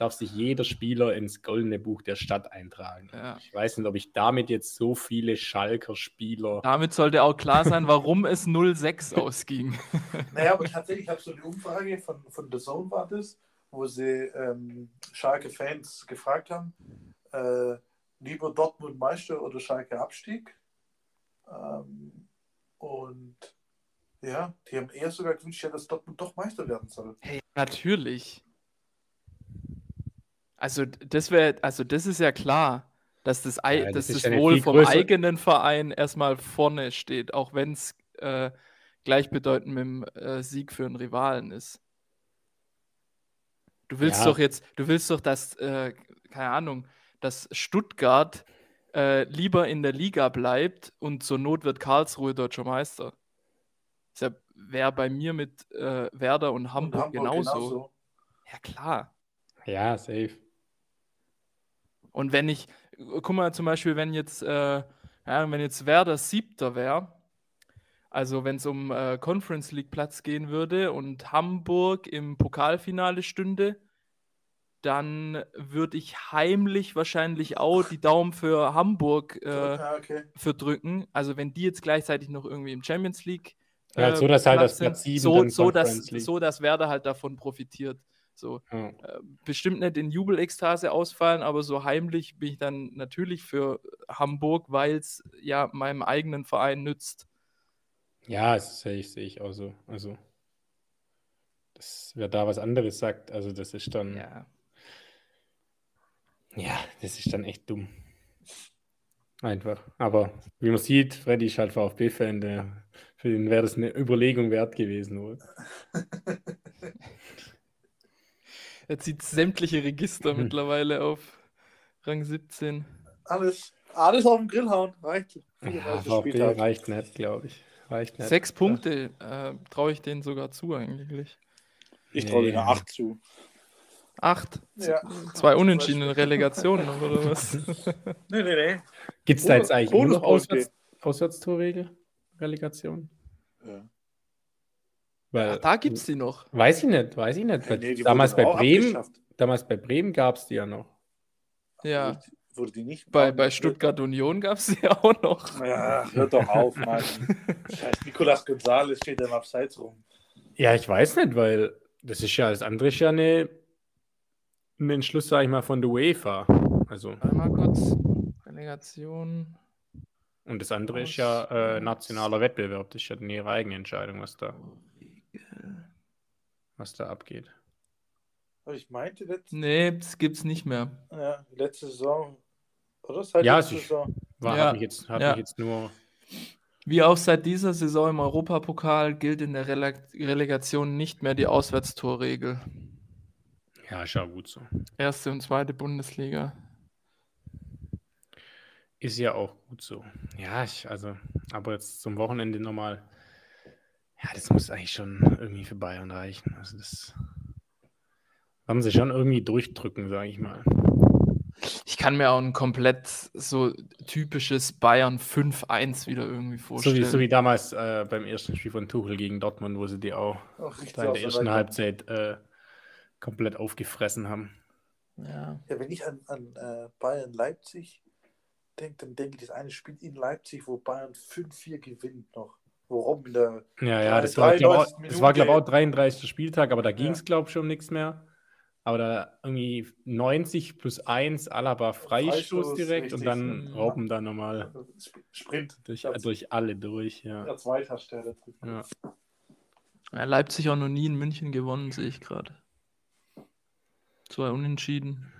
darf sich jeder Spieler ins goldene Buch der Stadt eintragen. Ja. Ich weiß nicht, ob ich damit jetzt so viele Schalker Spieler. Damit sollte auch klar sein, warum es 0-6 (laughs) ausging. Naja, aber tatsächlich, ich habe so eine Umfrage von, von The Zone war das, wo sie ähm, Schalke-Fans gefragt haben, äh, lieber Dortmund Meister oder Schalke Abstieg. Ähm, und ja, die haben eher sogar gewünscht, ja, dass Dortmund doch Meister werden soll. Hey, natürlich. Also das wäre, also das ist ja klar, dass das, Ei- Ja, das dass das Wohl vom eigenen Verein erstmal vorne steht, auch wenn es äh, gleichbedeutend mit dem äh, Sieg für einen Rivalen ist. Du willst Ja. doch jetzt, du willst doch, dass, äh, keine Ahnung, dass Stuttgart äh, lieber in der Liga bleibt und zur Not wird Karlsruhe deutscher Meister. Das wäre bei mir mit äh, Werder und Hamburg, Und genauso. Ja, klar. Ja, safe. Und wenn ich, guck mal, zum Beispiel, wenn jetzt, äh, ja, wenn jetzt Werder Siebter wäre, also wenn es um äh, Conference League Platz gehen würde und Hamburg im Pokalfinale stünde, dann würde ich heimlich wahrscheinlich auch die Daumen für Hamburg äh, ja, okay. für drücken. Also wenn die jetzt gleichzeitig noch irgendwie im Champions League Ja, halt so, dass halt das sind, Platz so, so, dass, so, dass Werder halt davon profitiert. So Ja. äh, bestimmt nicht in Jubelekstase ausfallen, aber so heimlich bin ich dann natürlich für Hamburg, weil es ja meinem eigenen Verein nützt. Ja, das sehe ich, sehe ich auch so. Also, das, wer da was anderes sagt, also das ist dann, ja, Ja. das ist dann echt dumm. Einfach. Aber wie man sieht, Freddy ist halt VfB-Fan, der, für den wäre das eine Überlegung wert gewesen, wohl. (laughs) Er zieht sämtliche Register Mhm. mittlerweile auf Rang 17. Alles, alles auf den Grill hauen, reicht. Ja, 34 VfB reicht nicht, glaube ich. Reicht nicht. Sechs Punkte äh, traue ich denen sogar zu eigentlich. Ich traue Nee. denen 8 zu. Acht. Ja. Zwei Unentschieden in Relegationen oder was? (laughs) Nee, nee, nee. Gibt es da jetzt eigentlich nur noch. Auswärts Auswärtstorregel? Relegation? Ja. Weil, Ach, da gibt es die noch. Weiß ich nicht, weiß ich nicht. Weil Nee, damals, bei Bremen, damals bei Bremen gab es die ja noch. Ja. Wurde, wurde die nicht Bei, bei Stuttgart Union gab es die (laughs) auch noch. Ja, hör doch auf, Mann. Scheiß Nicolas Gonzalez steht im Abseits rum. Ja, ich weiß nicht, weil das ist ja das andere ist ja eine, ein Entschluss, sage ich mal, von der UEFA. Also, Einmal kurz. Relegation. und das andere ist ja äh, nationaler Wettbewerb. Das ist ja dann ihre eigene Entscheidung, was da, was da abgeht. Aber ich meinte letzte, Nee, das gibt's nicht mehr. ja, letzte Saison. Oder? Seit Ja, letzter es ist- Saison. War, Ja, hat mich jetzt, hat ja. mich jetzt nur. Wie auch seit dieser Saison im Europapokal gilt in der Rele Relegation nicht mehr die Auswärtstorregel. Ja, ist ja gut so. Erste und zweite Bundesliga. Ist ja auch gut so. Ja, ich, also, aber jetzt zum Wochenende nochmal. Ja, das muss eigentlich schon irgendwie für Bayern reichen. Also, das haben sie schon irgendwie durchdrücken, sage ich mal. Ich kann mir auch ein komplett so typisches Bayern 5-1 wieder irgendwie So vorstellen. wie, so wie damals äh, beim ersten Spiel von Tuchel gegen Dortmund, wo sie die auch da in der ersten. Halbzeit äh, komplett aufgefressen haben. ja. Ja, wenn ich an, an äh, Bayern Leipzig denke, dann denke ich das eine Spiel in Leipzig, wo Bayern 5-4 gewinnt noch. In der. Ja, ja, Ja, das war, glaube 93. ich, glaub auch 33. Spieltag, aber da ging es, Ja. glaube ich, schon um nichts mehr. Aber da irgendwie 90 plus 1 Alaba Freistoß Freistoß, direkt und richtig. dann Mhm. Robben da nochmal Sp- Sprint. durch, Ja. durch alle durch. Ja. Der Zweithersteller. Ja. Ja, Leipzig auch noch nie in München gewonnen, sehe ich gerade. Zwei Unentschieden.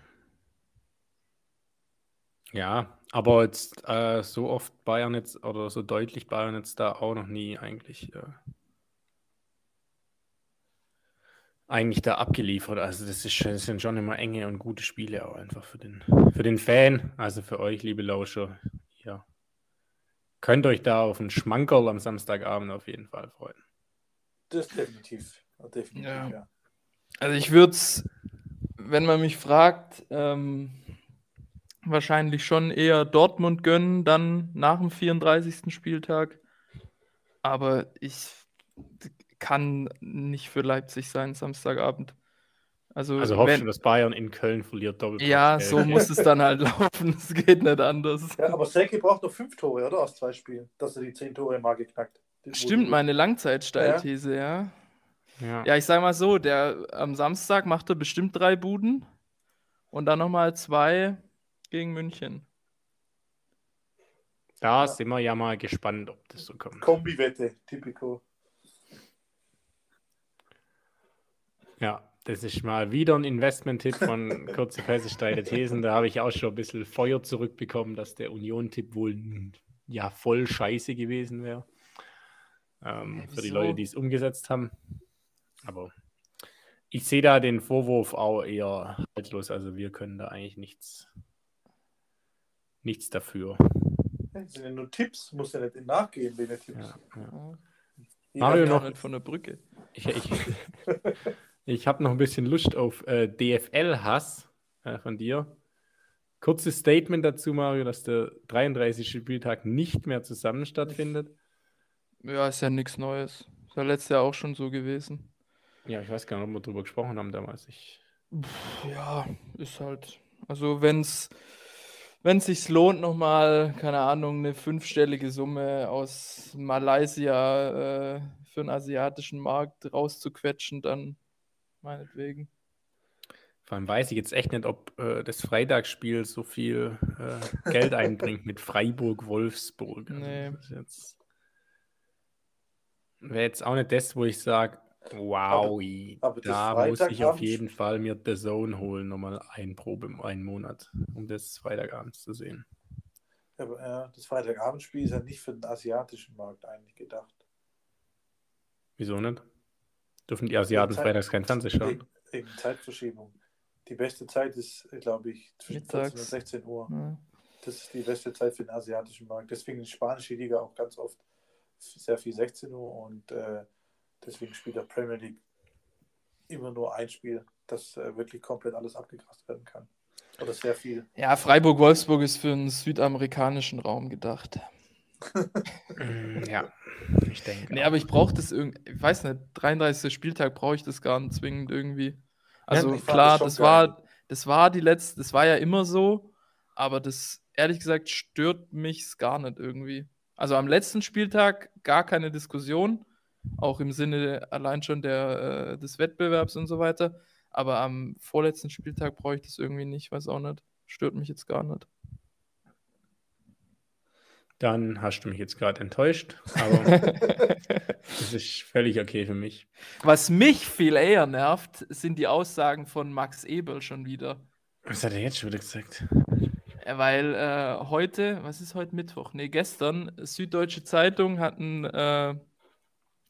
Ja, aber jetzt äh, so oft Bayern jetzt oder so deutlich Bayern jetzt da auch noch nie eigentlich äh, eigentlich da abgeliefert. Also das, ist, das sind schon immer enge und gute Spiele auch einfach für den, für den Fan, also für euch, liebe Lauscher. Ja. Könnt euch da auf einen Schmankerl am Samstagabend auf jeden Fall freuen. Das definitiv. definitiv Ja. ja. Also ich würde es, wenn man mich fragt, ähm, wahrscheinlich schon eher Dortmund gönnen, dann nach dem 34. Spieltag. Aber ich kann nicht für Leipzig sein Samstagabend. Also, Also hoffst wenn, du, dass Bayern in Köln verliert doppelt. ja, so muss es dann halt (laughs) laufen. Es geht nicht anders. Ja, aber Selke braucht noch fünf Tore, oder? Aus zwei Spielen, dass er die zehn Tore mal geknackt. Stimmt, meine Langzeitsteilthese, ja. Ja. Ja, ich sag mal so, der am Samstag macht er bestimmt drei Buden und dann nochmal zwei gegen München. Da sind wir ja mal gespannt, ob das so kommt. Kombi-Wette, typico. Ja, das ist mal wieder ein Investment-Tipp von (laughs) kurze Pässe, steile Thesen. Da habe ich auch schon ein bisschen Feuer zurückbekommen, dass der Union-Tipp wohl ja voll scheiße gewesen wäre. Ähm, für die? Leute, die es umgesetzt haben. Aber ich sehe da den Vorwurf auch eher haltlos. Also wir können da eigentlich nichts, nichts dafür. Das sind ja nur Tipps, muss ja nicht nachgehen, wenn er Tipps. Ja, ja. Mario noch- nicht von der Brücke. Ich, ich, (laughs) ich habe noch ein bisschen Lust auf äh, DFL-Hass äh, von dir. Kurzes Statement dazu, Mario, dass der 33. Spieltag nicht mehr zusammen stattfindet. Ja, ist ja nichts Neues. Ist ja letztes Jahr auch schon so gewesen. Ja, ich weiß gar nicht, ob wir darüber gesprochen haben damals. Ich, Ja, ist halt. Also wenn's, wenn sich lohnt, nochmal, keine Ahnung, eine fünfstellige Summe aus Malaysia äh, für den asiatischen Markt rauszuquetschen, dann meinetwegen. vor allem weiß ich jetzt echt nicht, ob äh, das Freitagsspiel so viel äh, Geld einbringt mit Freiburg-Wolfsburg. Also Nee. wäre jetzt auch nicht das, wo ich sage, wow, aber da muss ich auf Freitagabend- jeden Fall mir The Zone holen, nochmal ein Probe im einen Monat, um das Freitagabends zu sehen. Ja, aber, ja, das Freitagabendspiel ist ja nicht für den asiatischen Markt eigentlich gedacht. Wieso nicht? Dürfen die Asiaten Zeit- freitags kein Fernsehen schauen? Wegen, Zeitverschiebung. Die beste Zeit ist, glaube ich, zwischen 14 und Mittags. 16 Uhr. Ja. Das ist die beste Zeit für den asiatischen Markt. Deswegen die spanische Liga auch ganz oft sehr viel 16 Uhr und äh, deswegen spielt der Premier League immer nur ein Spiel, das äh, wirklich komplett alles abgegrast werden kann. Oder sehr viel. Ja, Freiburg-Wolfsburg ist für den südamerikanischen Raum gedacht. Mm, ja, ich denke. Nee, aber ich brauche das irgendwie, ich weiß nicht, 33. Spieltag brauche ich das gar nicht zwingend irgendwie. Also fand klar, das das, war, das war die letzte, das war ja immer so, aber das, ehrlich gesagt, stört mich gar nicht irgendwie. Also am letzten Spieltag gar keine Diskussion, auch im Sinne allein schon der, äh, des Wettbewerbs und so weiter. Aber am vorletzten Spieltag brauche ich das irgendwie nicht, weiß auch nicht. Stört mich jetzt gar nicht. Dann hast du mich jetzt gerade enttäuscht, aber (laughs) das ist völlig okay für mich. Was mich viel eher nervt, sind die Aussagen von Max Eberl schon wieder. Was hat er jetzt schon wieder gesagt? Weil äh, heute, was ist heute Mittwoch? Nee, gestern, Süddeutsche Zeitung hat einen äh,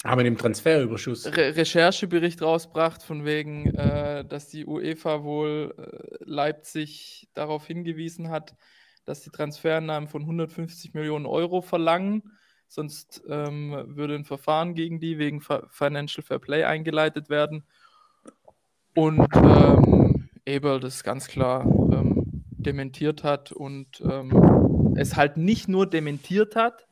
Aber dem Transferüberschuss. Re Recherchebericht rausgebracht, von wegen, äh, dass die UEFA wohl äh, Leipzig darauf hingewiesen hat, dass die Transfereinnahmen von 150 Millionen Euro verlangen. Sonst ähm, würde ein Verfahren gegen die wegen Fa- Financial Fair Play eingeleitet werden. Und ähm, Eberl das ganz klar ähm, dementiert hat und ähm, es halt nicht nur dementiert hat,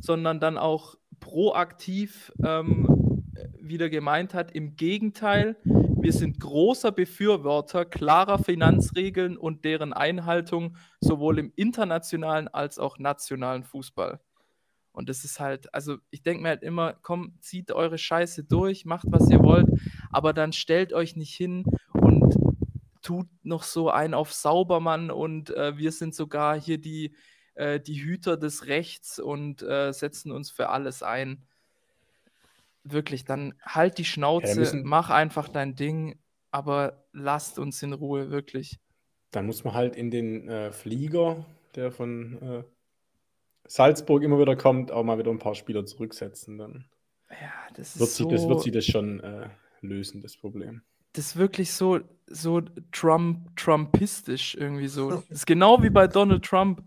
sondern dann auch proaktiv ähm, wieder gemeint hat, im Gegenteil, wir sind großer Befürworter klarer Finanzregeln und deren Einhaltung sowohl im internationalen als auch nationalen Fußball. Und das ist halt, also ich denke mir halt immer, komm, zieht eure Scheiße durch, macht was ihr wollt, aber dann stellt euch nicht hin und tut noch so ein auf Saubermann und äh, wir sind sogar hier die, äh, die Hüter des Rechts und äh, setzen uns für alles ein. Wirklich, dann halt die Schnauze, müssen- mach einfach dein Ding, aber lasst uns in Ruhe, wirklich. dann muss man halt in den äh, Flieger, der von äh, Salzburg immer wieder kommt, auch mal wieder ein paar Spieler zurücksetzen. Dann Ja, das ist wird, so, sie, das, wird sie das schon äh, lösen, das Problem. das ist wirklich so, so Trump, Trumpistisch irgendwie so. Das ist genau wie bei Donald Trump.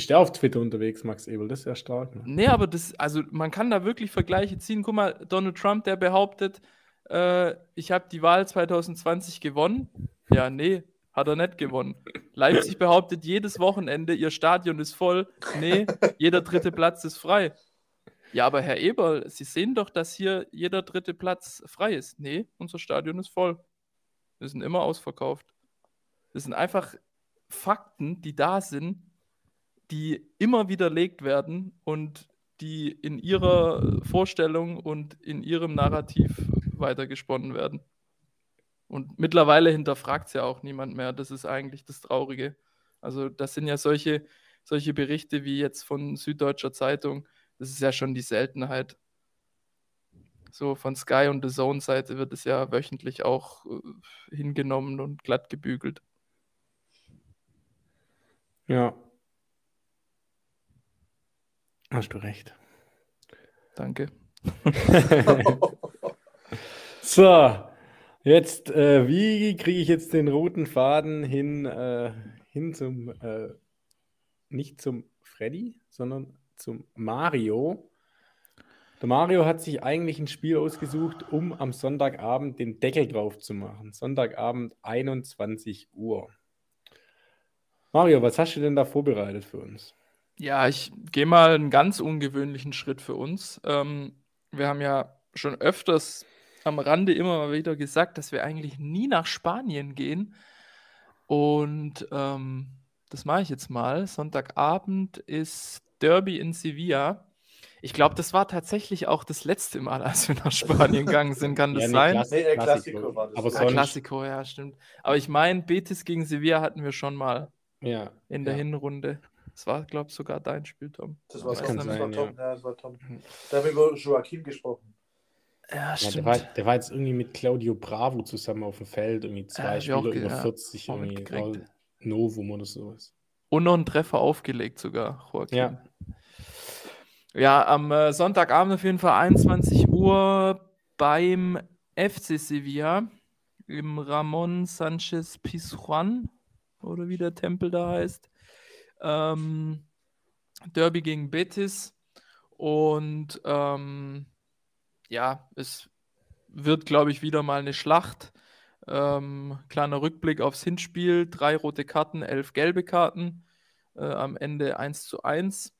Ist der auf Twitter unterwegs, Max Ebel? Das ist ja stark. Ne? Nee, aber das, also man kann da wirklich Vergleiche ziehen. Guck mal, Donald Trump, der behauptet, äh, ich habe die Wahl 2020 gewonnen. Ja, nee, hat er nicht gewonnen. Leipzig behauptet jedes Wochenende, ihr Stadion ist voll. Nee, jeder dritte Platz ist frei. Ja, aber Herr Eberl, Sie sehen doch, dass hier jeder dritte Platz frei ist. Nee, unser Stadion ist voll. Wir sind immer ausverkauft. Das sind einfach Fakten, die da sind, die immer widerlegt werden und die in ihrer Vorstellung und in ihrem Narrativ weitergesponnen werden. Und mittlerweile hinterfragt es ja auch niemand mehr. Das ist eigentlich das Traurige. Also, das sind ja solche, solche Berichte wie jetzt von Süddeutscher Zeitung. Das ist ja schon die Seltenheit. So von Sky und The Zone-Seite wird es ja wöchentlich auch äh, hingenommen und glatt gebügelt. Ja. Hast du recht. Danke. (laughs) So, jetzt, äh, wie kriege ich jetzt den roten Faden hin, äh, hin zum, äh, nicht zum Freddy, sondern zum Mario? Der Mario hat sich eigentlich ein Spiel ausgesucht, um am Sonntagabend den Deckel drauf zu machen. Sonntagabend 21 Uhr. Mario, was hast du denn da vorbereitet für uns? Ja, ich gehe mal einen ganz ungewöhnlichen Schritt für uns. Ähm, wir haben ja schon öfters am Rande immer mal wieder gesagt, dass wir eigentlich nie nach Spanien gehen. Und ähm, das mache ich jetzt mal. Sonntagabend ist Derby in Sevilla. Ich glaube, das war tatsächlich auch das letzte Mal, als wir nach Spanien (laughs) gegangen sind. Kann das Ja, sein? Klass- Nee, äh, Klassiko war das. Aber Ja, Ah, Klassiko, ja, stimmt. Aber ich meine, Betis gegen Sevilla hatten wir schon mal ja, in der ja. Hinrunde. Das war, glaube ich, sogar dein Spiel, Tom. Das war Das Tom. kann Das sein, war ja. Tom. Ja, das war Tom. Da haben wir über Joaquin gesprochen. Ja, Ja, der, stimmt. war, der war jetzt irgendwie mit Claudio Bravo zusammen auf dem Feld, irgendwie zwei hab ich auch Spieler über ja, 40, auch irgendwie Novum oder sowas. Und noch einen Treffer aufgelegt sogar, Joaquin. Ja. Ja, am äh, Sonntagabend auf jeden Fall 21 Uhr beim FC Sevilla im Ramon Sanchez Pizjuan oder wie der Tempel da heißt. Ähm, Derby gegen Betis und ähm, ja, es wird, glaube ich, wieder mal eine Schlacht. Ähm, kleiner Rückblick aufs Hinspiel: drei rote Karten, elf gelbe Karten. Äh, am Ende 1 zu 1.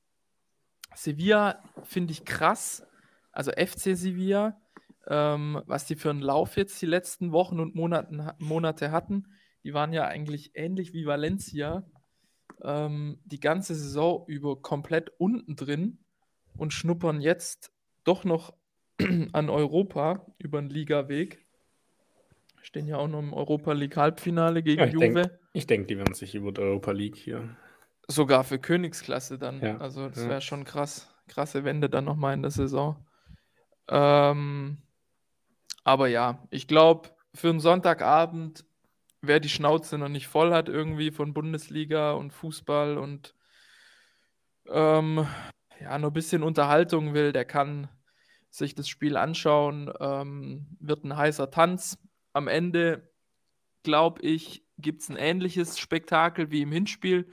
Sevilla finde ich krass. Also FC Sevilla, ähm, was die für einen Lauf jetzt die letzten Wochen und Monaten, Monate hatten. Die waren ja eigentlich ähnlich wie Valencia ähm, die ganze Saison über komplett unten drin und schnuppern jetzt doch noch (clears throat) an Europa über den Ligaweg. Stehen ja auch noch im Europa League Halbfinale gegen Ja, ich Juve. denk- Ich denke, die werden sich über die Europa League hier. Sogar für Königsklasse dann. Ja, Also das ja. wäre schon krass. Krasse Wende dann nochmal in der Saison. Ähm, aber ja, ich glaube, für einen Sonntagabend, wer die Schnauze noch nicht voll hat, irgendwie von Bundesliga und Fußball und ähm, ja, nur ein bisschen Unterhaltung will, der kann sich das Spiel anschauen. Ähm, wird ein heißer Tanz. Am Ende, glaube ich, gibt es ein ähnliches Spektakel wie im Hinspiel.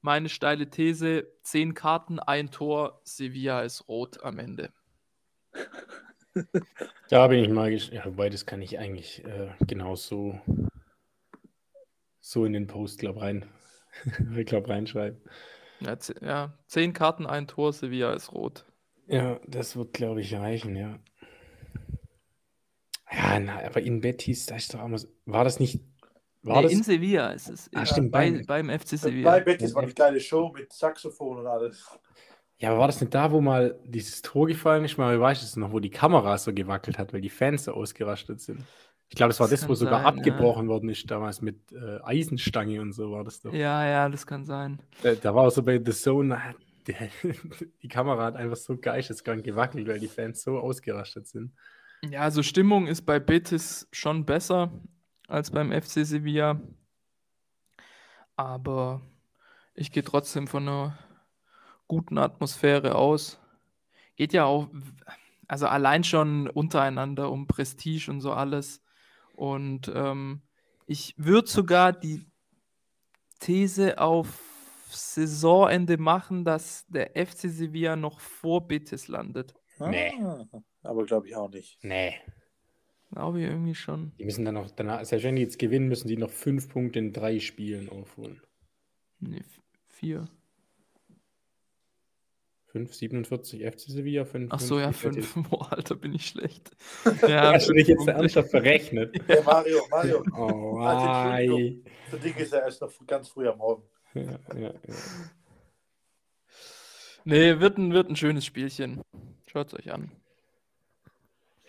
Meine steile These: 10 Karten, ein Tor, Sevilla ist rot am Ende. (laughs) Da bin ich mal. Ja, wobei, das kann ich eigentlich äh, genau so, in den Post, glaube rein, (laughs) ich glaub, reinschreiben. Ja, ja, 10 Karten, ein Tor, Sevilla ist rot. Ja, das wird, glaube ich, reichen, ja. Ja, na, aber in Betis, da ist doch auch mal, so- war das nicht, war Nee, das, in Sevilla ist es. Ah, in- stimmt, bei, beim- beim FC Bei Sevilla. Betis war eine kleine Show mit Saxophon und alles. ja, aber war das nicht da, wo mal dieses Tor gefallen ist? Mal, weißt du es noch, wo die Kamera so gewackelt hat, weil die Fans so ausgerastet sind? Ich glaube, das war Das das, wo sogar sein, ja. abgebrochen worden ist damals mit äh, Eisenstange und so war das doch. Ja, ja, das kann sein. Da, da war auch so bei The Zone, der, (laughs) die Kamera hat einfach so geisteskrank gewackelt, weil die Fans so ausgerastet sind. Ja, also Stimmung ist bei Betis schon besser als beim FC Sevilla. Aber ich gehe trotzdem von einer guten Atmosphäre aus. Geht ja auch, also allein schon untereinander um Prestige und so alles. Und ähm, ich würde sogar die These auf Saisonende machen, dass der FC Sevilla noch vor Betis landet. Nee. Ah, aber glaube ich auch nicht. Nee. Glaube ich irgendwie schon. Die müssen dann noch, danach, selbst wenn die jetzt gewinnen, müssen die noch fünf Punkte in drei Spielen aufholen. Nee, vier. 5, 47 FC Sevilla, 5. Ach so, ja, fünf. (laughs) Boah, Alter, bin ich schlecht. (laughs) Hast du dich jetzt ernsthaft verrechnet? (laughs) Hey Mario, Mario, Oh, Also, für dich ist er erst noch ganz früh am Morgen. Ja, ja, ja. Nee, wird ein, wird ein schönes Spielchen. Schaut es euch an.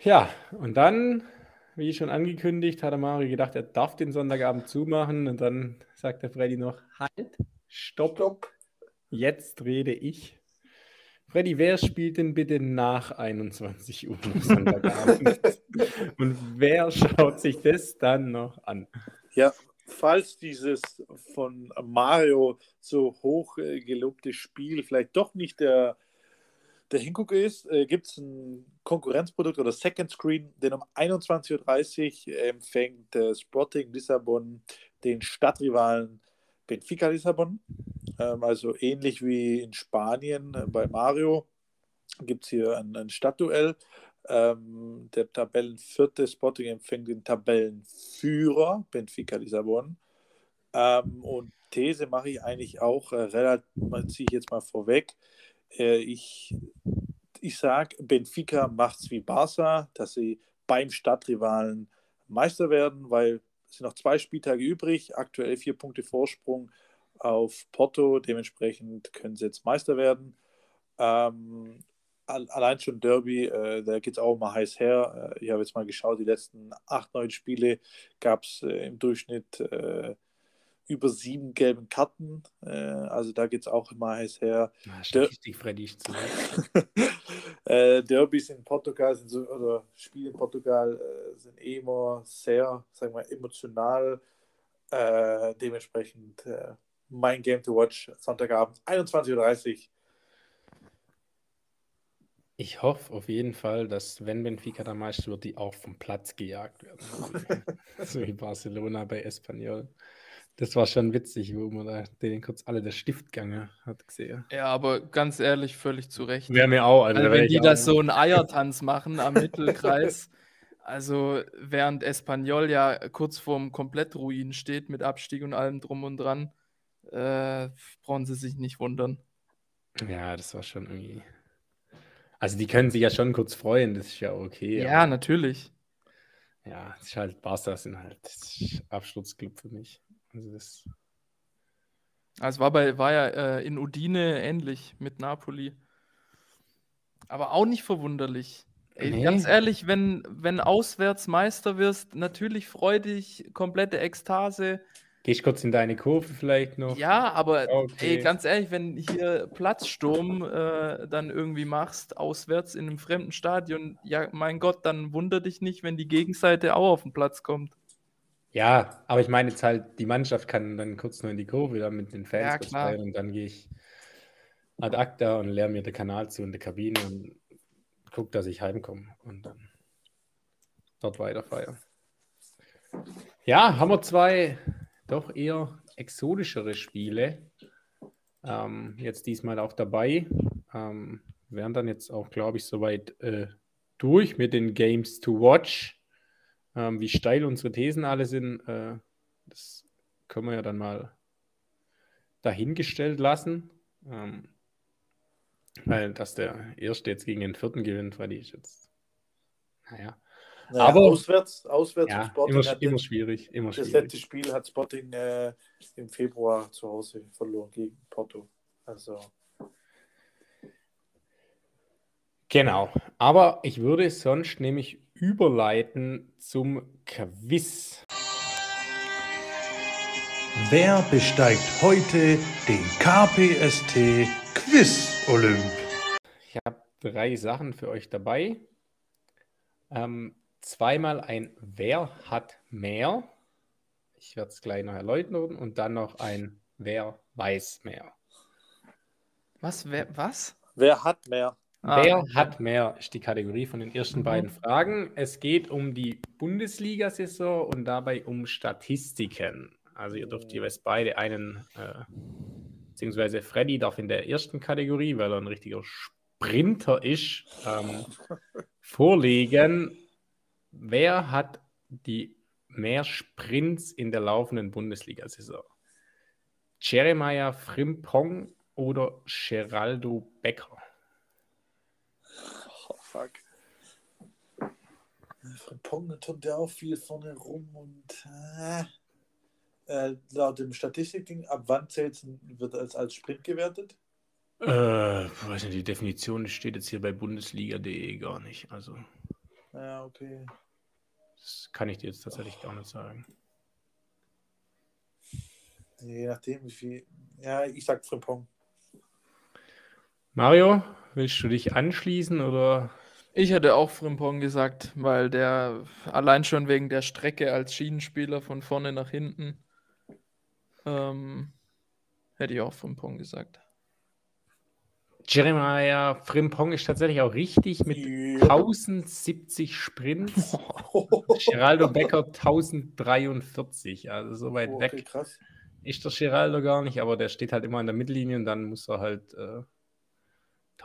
ja, und dann, wie schon angekündigt, hat der Mario gedacht, er darf den Sonntagabend zumachen. Und dann sagt der Freddy noch: Halt, stopp, Stopp. jetzt rede ich. Freddy, wer spielt denn bitte nach 21 Uhr (laughs) und wer schaut sich das dann noch an? Ja, falls dieses von Mario so hoch äh, gelobte Spiel vielleicht doch nicht der, der Hingucker ist, äh, gibt es ein Konkurrenzprodukt oder Second Screen, denn um 21.30 Uhr empfängt äh, Sporting Lissabon den Stadtrivalen Benfica Lissabon. Ähm, also ähnlich wie in Spanien äh, bei Mario gibt es hier ein, ein Stadtduell. Ähm, der Tabellenvierte Sporting empfängt den Tabellenführer Benfica Lissabon. Ähm, und These mache ich eigentlich auch äh, relativ, ziehe ich jetzt mal vorweg. Äh, ich ich sage, Benfica macht es wie Barca, dass sie beim Stadtrivalen Meister werden, weil sind noch zwei Spieltage übrig, aktuell vier Punkte Vorsprung auf Porto, dementsprechend können sie jetzt Meister werden. Ähm, al- allein schon Derby, äh, da geht es auch mal heiß her. Äh, ich habe jetzt mal geschaut, die letzten acht, neun Spiele gab es äh, im Durchschnitt äh, über sieben gelben Karten. Äh, also da geht es auch immer heiß her. Statistik, Freddy, (laughs) äh, Derbys in Portugal sind so, oder Spiele in Portugal äh, sind eh immer sehr, sagen wir, emotional. Äh, dementsprechend äh, mein Game to Watch Sonntagabend 21.30 Uhr. Ich hoffe auf jeden Fall, dass, wenn Benfica der Meister wird, die auch vom Platz gejagt werden. (laughs) so wie Barcelona bei Espanyol. Das war schon witzig, wo man da denen kurz alle der Stift gegangen hat gesehen. Ja, aber ganz ehrlich, völlig zu Recht. Wäre mir auch. Also, Also da wenn die das so einen Eiertanz machen am (laughs) Mittelkreis, also während Espanyol ja kurz vorm Komplettruin steht mit Abstieg und allem drum und dran, äh, brauchen sie sich nicht wundern. Ja, das war schon irgendwie. Also, die können sich ja schon kurz freuen, das ist ja okay. Ja, aber- natürlich. Ja, es ist halt Barca sind halt das ist Absturzclub für mich. Also das, Also war, bei, war ja äh, in Udine ähnlich mit Napoli. Aber auch nicht verwunderlich. Ey, Nee. Ganz ehrlich, wenn, wenn auswärts Meister wirst, natürlich freu dich, komplette Ekstase. gehst kurz in deine Kurve vielleicht noch. Ja, aber Okay. ey, ganz ehrlich, wenn hier Platzsturm äh, dann irgendwie machst, auswärts in einem fremden Stadion, ja, mein Gott, dann wunder dich nicht, wenn die Gegenseite auch auf den Platz kommt. Ja, aber ich meine jetzt halt, die Mannschaft kann dann kurz nur in die Kurve da mit den Fans Ja, und dann gehe ich ad acta und leere mir den Kanal zu in der Kabine und gucke, dass ich heimkomme und dann dort weiter feiern. Ja, haben wir zwei doch eher exotischere Spiele. Ähm, jetzt diesmal auch dabei. Ähm, wären dann jetzt auch, glaube ich, soweit äh, durch mit den Games to Watch. Ähm, wie steil unsere Thesen alle sind, äh, das können wir ja dann mal dahingestellt lassen. Ähm, weil, dass der Erste jetzt gegen den Vierten gewinnt, weil die ist jetzt, naja, Naja, Aber- auswärts, auswärts ja, und Sporting immer, immer schwierig, immer Das schwierig. letzte Spiel hat Sporting äh, im Februar zu Hause verloren gegen Porto. Also, Genau, aber ich würde sonst nämlich überleiten zum Quiz. Wer besteigt heute den KPST Quiz Olymp? Ich habe drei Sachen für euch dabei. Ähm, zweimal ein Wer hat mehr? Ich werde es gleich noch erläutern und dann noch ein Wer weiß mehr. Was? Wer, was? Wer hat mehr? Ah, Wer hat mehr, ist die Kategorie von den ersten Mhm. beiden Fragen. Es geht um die Bundesliga-Saison und dabei um Statistiken. Also ihr dürft jeweils beide einen, äh, beziehungsweise Freddy darf in der ersten Kategorie, weil er ein richtiger Sprinter ist, ähm, (laughs) vorlegen. Wer hat die mehr Sprints in der laufenden Bundesliga-Saison? Jeremiah Frimpong oder Geraldo Becker? Oh, fuck. Von Pong tut der auch viel vorne rum und äh, äh, laut dem Statistikding, ab wann zählt wird als, als Sprint gewertet? Äh, weiß nicht, die Definition steht jetzt hier bei bundesliga.de gar nicht. Also, Ja, okay. das kann ich dir jetzt tatsächlich gar nicht sagen. Je nachdem, wie viel. Ja, ich sag Frimpong. Mario, willst du dich anschließen oder? Ich hätte auch Frimpong gesagt, weil der allein schon wegen der Strecke als Schienenspieler von vorne nach hinten ähm, hätte ich auch Frimpong gesagt. Jeremiah Frimpong ist tatsächlich auch richtig mit Ja. 1070 Sprints. (laughs) Geraldo Becker 1043, also so weit Oh, okay, weg krass. ist der Geraldo gar nicht, aber der steht halt immer an der Mittellinie und dann muss er halt äh,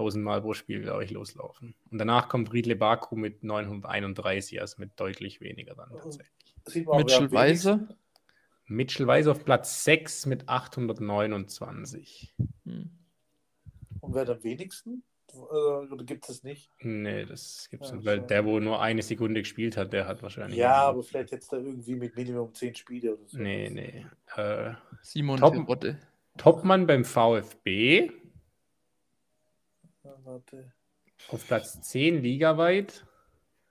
1000 Mal pro Spiel, glaube ich, loslaufen. Und danach kommt Riedle Baku mit 931, also mit deutlich weniger dann tatsächlich. Sieht man auch, wer Mitchell Weiser. Mitchell Weiser auf Platz 6 mit 829. Hm. Und wer am wenigsten? Äh, Oder gibt es das nicht? Nee, das gibt's Ja, nicht, weil der, wo nur eine Sekunde gespielt hat, der hat wahrscheinlich. Ja, aber vielleicht jetzt da irgendwie mit Minimum 10 Spiele oder so. Nee, nee. Äh, Simon Top-. Topmann beim VfB Ja, Warte, auf Platz 10 ligaweit.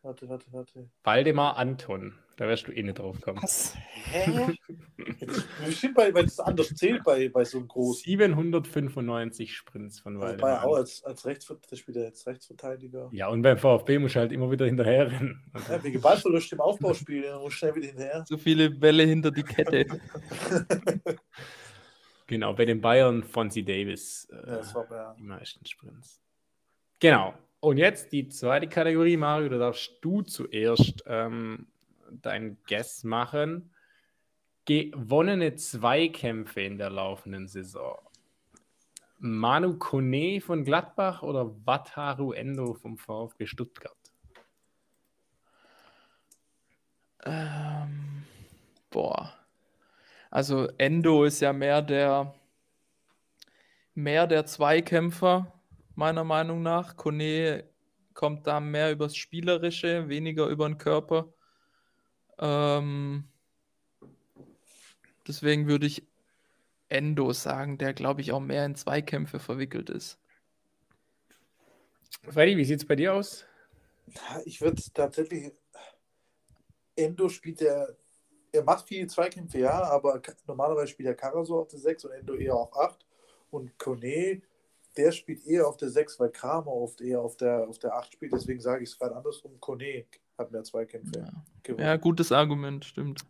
warte, warte, warte. Waldemar Anton. Da wirst du eh nicht drauf kommen. Was? Hä? (laughs) Jetzt, bestimmt, bei, weil es anders zählt bei, bei so einem großen. 795 Sprints von Also Waldemar. bei auch Anton. als, als Rechtsverteidiger, spielt er jetzt Rechtsverteidiger. Ja, und beim VfB muss halt immer wieder hinterher rennen. Also, Ja, wegen Ballverlust im Aufbauspiel, muss schnell wieder hinterher. So viele Bälle hinter die Kette. (laughs) genau, bei den Bayern Fonzie Davis. Äh, Ja, war bei, die meisten Sprints. Genau. Und jetzt die zweite Kategorie, Mario, da darfst du zuerst ähm, dein Guess machen. Gewonnene Zweikämpfe in der laufenden Saison. Manu Kone von Gladbach oder Wataru Endo vom VfB Stuttgart? Ähm, boah. Also Endo ist ja mehr der mehr der Zweikämpfer, meiner Meinung nach. Kone kommt da mehr übers Spielerische, weniger über den Körper. Ähm, deswegen würde ich Endo sagen, der, glaube ich, auch mehr in Zweikämpfe verwickelt ist. Freddy, wie sieht es bei dir aus? ich würde tatsächlich. Endo spielt er. Er macht viele Zweikämpfe, ja, aber normalerweise spielt er Karasor auf der 6 und Endo eher auf 8. Und Kone, der spielt eher auf der 6, weil Kramer oft eher auf der, auf der 8 spielt. Deswegen sage ich es gerade andersrum. Kone hat mehr Zweikämpfe Ja. gewonnen. Ja, gutes Argument, stimmt.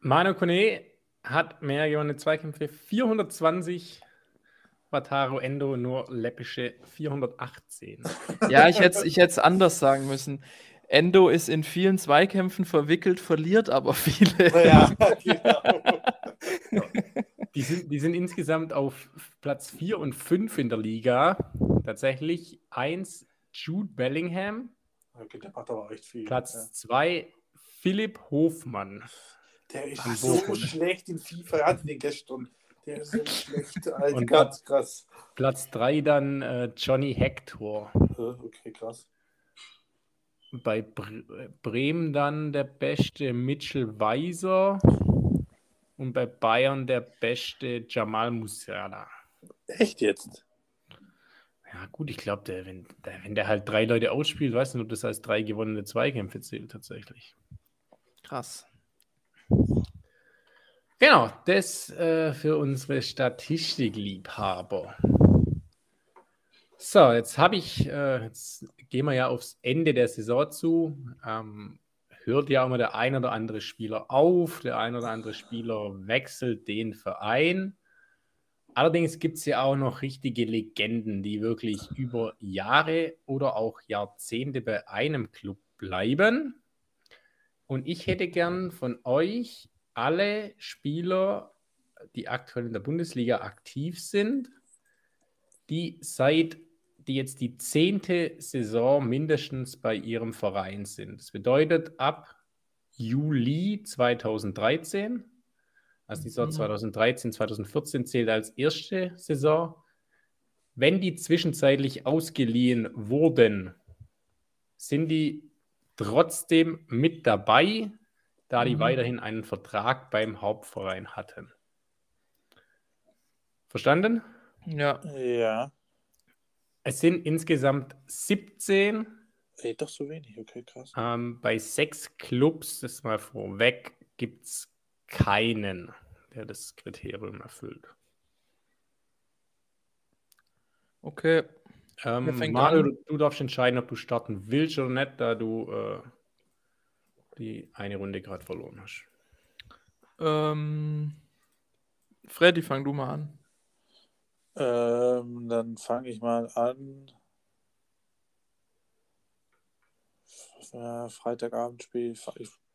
Manu Kone hat mehr gewonnene Zweikämpfe, 420. Wataru Endo nur läppische 418. Ja, ich hätte es ich hätt's anders sagen müssen. Endo ist in vielen Zweikämpfen verwickelt, verliert aber viele. Ja, (laughs) genau. Die sind, die sind insgesamt auf Platz 4 und 5 in der Liga. Tatsächlich 1 Jude Bellingham, Okay, der macht aber echt viel. Platz 2 Philipp Hofmann. Ja. Der ist so Bochum. schlecht in FIFA. Er hatte den gestern. Der ist so schlecht, Alter. Und ganz krass. Platz 3 dann äh, Johnny Hector. Äh, Okay, krass. Bei Bre Bremen dann der beste Mitchell Weiser. Und bei Bayern der beste Jamal Musiala. Echt jetzt? Ja, gut, ich glaube, der, wenn, der, wenn der halt drei Leute ausspielt, weißt du, ob das als drei gewonnene Zweikämpfe zählt tatsächlich. Krass. Genau, das äh, für unsere Statistikliebhaber. So, jetzt habe ich, äh, jetzt gehen wir ja aufs Ende der Saison zu. Ähm, hört ja immer der ein oder andere Spieler auf, der ein oder andere Spieler wechselt den Verein. Allerdings gibt es ja auch noch richtige Legenden, die wirklich über Jahre oder auch Jahrzehnte bei einem Club bleiben. Und ich hätte gern von euch alle Spieler, die aktuell in der Bundesliga aktiv sind, die seit die jetzt die zehnte Saison mindestens bei ihrem Verein sind. Das bedeutet ab Juli 2013, also die Saison 2013, 2014 zählt als erste Saison. Wenn die zwischenzeitlich ausgeliehen wurden, sind die trotzdem mit dabei, da die Mhm. weiterhin einen Vertrag beim Hauptverein hatten. Verstanden? Ja, Ja. Es sind insgesamt 17 Ey, doch so wenig. Okay, krass. Ähm, bei sechs Clubs, das mal vorweg, gibt es keinen, der das Kriterium erfüllt. okay. Ähm, Mario, du, du darfst entscheiden, ob du starten willst oder nicht, da du äh, die eine Runde gerade verloren hast. Ähm, Freddy, fang du mal an. Ähm, dann fange ich mal an. Freitagabendspiel,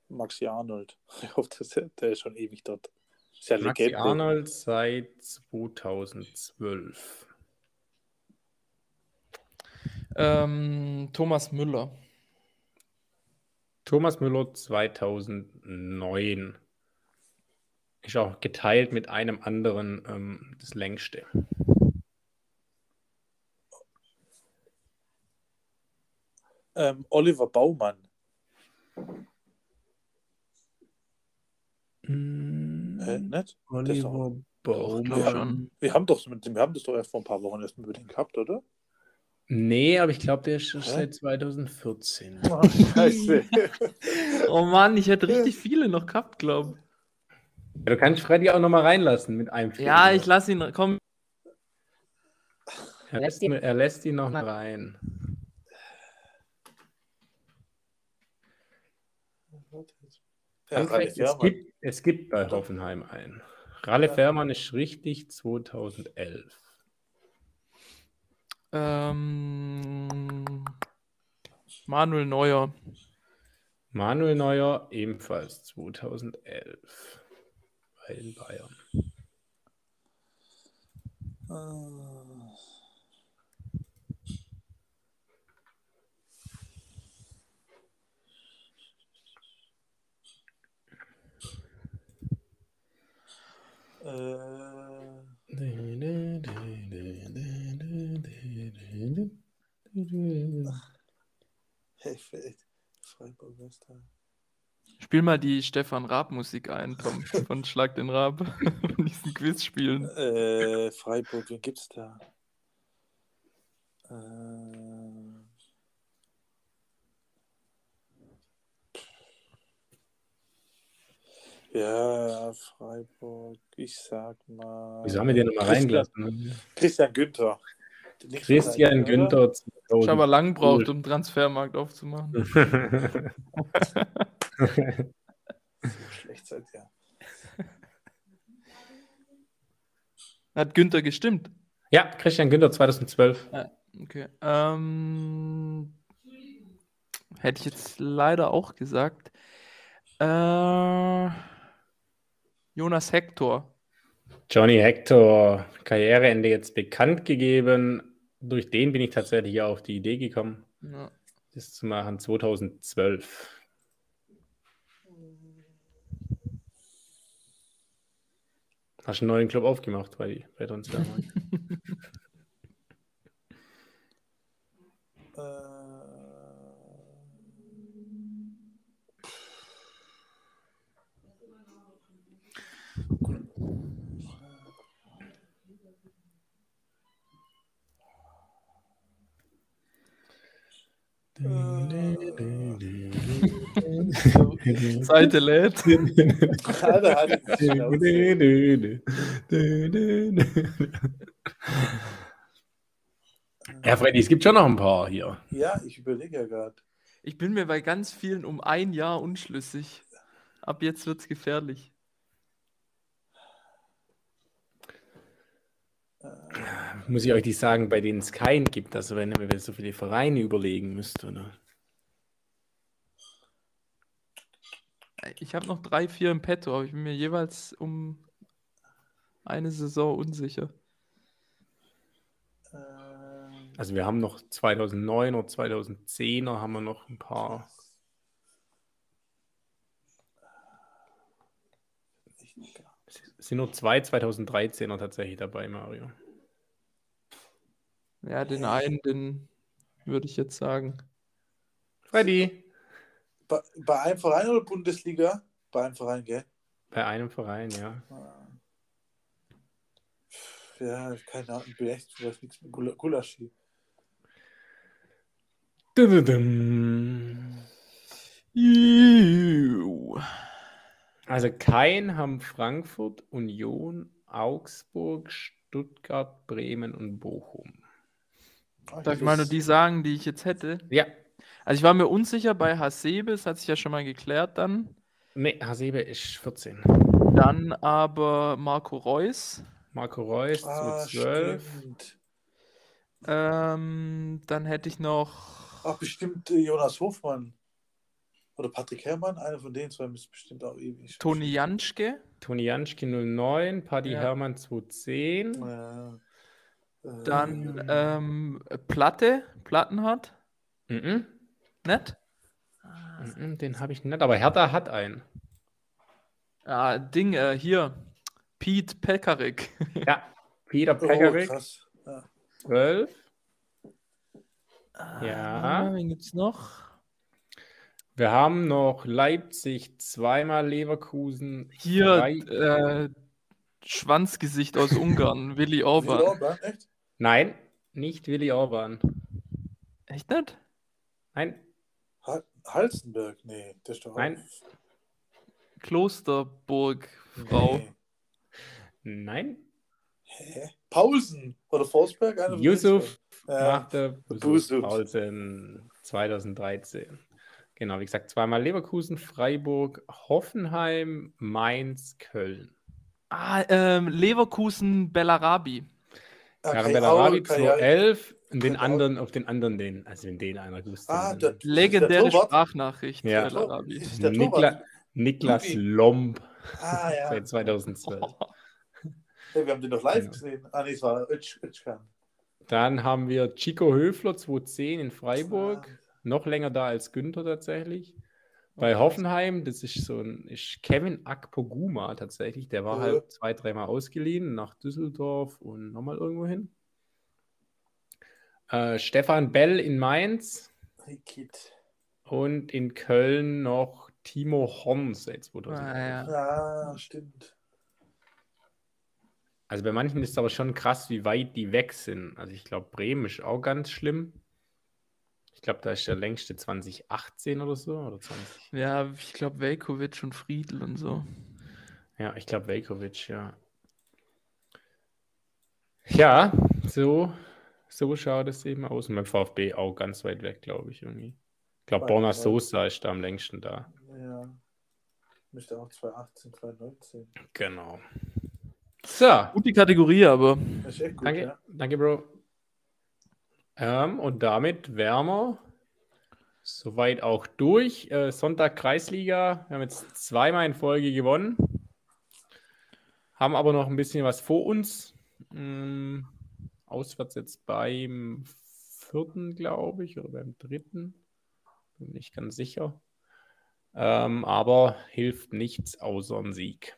Maxi Arnold. (laughs) Ich hoffe, dass der, der ist schon ewig dort. Ist ja Maxi Legende. Arnold seit 2012. Ähm, Thomas Müller. Thomas Müller 2009. Ist auch geteilt mit einem anderen ähm, das längste. Ähm, Oliver Baumann. Hä, nicht? Oliver Baumann. schon. Wir haben, doch, mit dem- wir haben das doch erst vor ein paar Wochen erst mit dem gehabt, oder? Nee, aber ich glaube, der ist schon Hä? seit 2014. Oh, (laughs) scheiße. (laughs) Oh Mann, ich hätte richtig viele noch gehabt, glaube Ja, du kannst Freddy auch nochmal reinlassen mit einem Fehler. Ja, ich lasse ihn. Komm. er, lässt ihn, er lässt ihn noch rein. Ja, Ralf es, gibt, es gibt bei Hoffenheim einen. Ralle Fährmann ist richtig 2011. Ähm, Manuel Neuer. Manuel Neuer ebenfalls 2011 bei den Bayern. Ah. Äh, hey, Feld. Westheim. Spiel mal die Stefan Raab-Musik ein, Tom, (laughs) von Schlag den Raab. (laughs) Von diesen Quiz-Spielen. Äh, Freiburg, wen gibt's da? Äh, ja, Freiburg, ich sag mal. Wieso haben wir den nochmal reingelassen? Christian Günther. Nicht Christian? Günther Ich habe aber 2012. lang gebraucht, um Transfermarkt aufzumachen. (laughs) So schlecht seid ihr. Hat Günther gestimmt? ja, Christian Günther 2012. Okay. Ähm, hätte ich jetzt leider auch gesagt. Äh, Jonas Hector. Johnny Hector, Karriereende jetzt bekannt gegeben. Durch den bin ich tatsächlich auf die Idee gekommen, Ja. das zu machen 2012. Hast einen neuen Club aufgemacht bei, bei Transfermarkt. Seite lädt. Ja, Freddy, es gibt schon noch ein paar hier. Ja, ich überlege ja gerade. Ich bin mir bei ganz vielen um ein Jahr unschlüssig. Ab jetzt wird's gefährlich. Muss ich euch nicht sagen, bei denen es keinen gibt, also wenn ihr so viele Vereine überlegen müsst, oder? Ich habe noch drei, vier im Petto, aber ich bin mir jeweils um eine Saison unsicher. Ähm, Also wir haben noch 2009 oder 2010er haben wir noch ein paar. Es sind nur zwei 2013er tatsächlich dabei, Mario. Ja, den einen, den würde ich jetzt sagen. Freddy. bei, bei einem Verein oder Bundesliga? Bei einem Verein, gell? Bei einem Verein, ja. Ja, keine Ahnung, ich bin echt, ich weiß nichts mit Gula- Gulaschi. Dududum. Juhu. Also kein haben Frankfurt, Union, Augsburg, Stuttgart, Bremen und Bochum. Ah, Darf ich mal nur die sagen, die ich jetzt hätte? Ja, Also ich war mir unsicher bei Hasebe, das hat sich ja schon mal geklärt dann. nee, Hasebe ist 14. Dann aber Marco Reus. Marco Reus, Ah, 2012. stimmt. Ähm, dann hätte ich noch Ach, bestimmt äh, Jonas Hofmann. Oder Patrick Herrmann, einer von den zwei müsste bestimmt auch ewig. Toni Janschke. Toni Janschke 09, Paddy Ja. Hermann 2010. Ja. Dann ähm, Platte, Plattenhardt. Mhm. Nett? Mhm, Den habe ich nicht, aber Hertha hat einen. Ah, Ding, äh, hier. Pete Pekarik. (laughs) Ja, Peter oh, Pekarik, krass. Ja. 12. Ah, Ja. Wen gibt's noch? Wir haben noch Leipzig, zweimal Leverkusen. Hier, drei- äh, Schwanzgesicht aus Ungarn, Willi Orban. Orban, echt? Nein, nicht Willi Orban. Echt nicht? Nein, Ha Halstenberg? Nee, der ist doch Nein. Klosterburg, Frau. Nee. nein. Hä? Paulsen oder Forsberg? Yusuf. Ja. machte Busuf. Paulsen 2013. Genau, wie gesagt, zweimal Leverkusen, Freiburg, Hoffenheim, Mainz, Köln. Ah, ähm, Leverkusen Bellarabi. Karen Kai Bellarabi Aul, Kai- 2011 und den Aul. anderen, auf den anderen den, also wenn den einer gewusst Ah, der, Legendäre der? Sprachnachricht. Ja. Der Nikla? Niklas Luki. Lomb Ah, ja. (laughs) seit 2012. (laughs) Hey, wir haben den noch live Genau. gesehen. Ah, nee, es war Ötsch, Ötschkan. Dann haben wir Chico Höfler 2010 in Freiburg. Ah. Noch länger da als Günther tatsächlich. Bei Hoffenheim, das ist so ein ist Kevin Akpoguma tatsächlich. Der war Ja. halt zwei, dreimal ausgeliehen nach Düsseldorf und nochmal irgendwo hin. Äh, Stefan Bell in Mainz Kid. und in Köln noch Timo Horn seit 2011. Ah, ja. Ja, stimmt. Also bei manchen ist es aber schon krass, wie weit die weg sind. Also ich glaube, Bremen ist auch ganz schlimm. Ich glaube, da ist der längste 2018 oder so. Oder 20. Ja, ich glaube Velkovic und Friedl und so. Ja, ich glaube Velkovic, ja. Ja, so, so schaut es eben aus. Und beim VfB auch ganz weit weg, glaube ich, irgendwie. Ich glaube, Borna. Sosa ist da am längsten da. Ja. Müsste auch 2018, 2019. Genau. So, Gute Kategorie, aber Das ist echt gut, danke, ja. danke, Bro. Ähm, und damit wären wir soweit auch durch. Äh, Sonntag Kreisliga. Wir haben jetzt zweimal in Folge gewonnen. Haben aber noch ein bisschen was vor uns. Ähm, auswärts jetzt beim vierten, glaube ich, oder beim dritten. Bin nicht ganz sicher. Ähm, aber hilft nichts außer ein Sieg.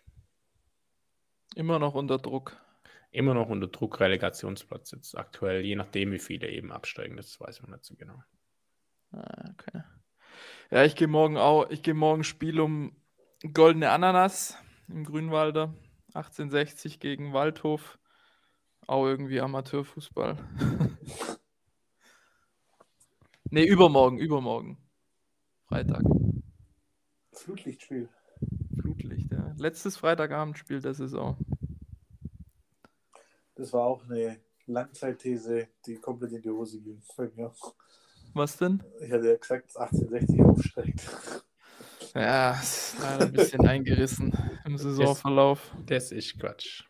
immer noch unter Druck. Immer noch unter Druck Relegationsplatz jetzt aktuell, je nachdem, wie viele eben absteigen. Das weiß man nicht so genau. Ah, okay. Ja, ich gehe morgen auch, ich gehe morgen Spiel um Goldene Ananas im Grünwalder. 1860 gegen Waldhof. Auch irgendwie Amateurfußball. (laughs) nee, übermorgen, übermorgen. Freitag. Flutlichtspiel. Flutlicht, ja. Letztes Freitagabendspiel der Saison. Das war auch eine Langzeitthese, die komplett in die Hose ging. Was denn? Ich hatte ja gesagt, dass 1860 aufsteigt. Ja, ist leider ein bisschen (laughs) eingerissen im Saisonverlauf. Das ist Quatsch.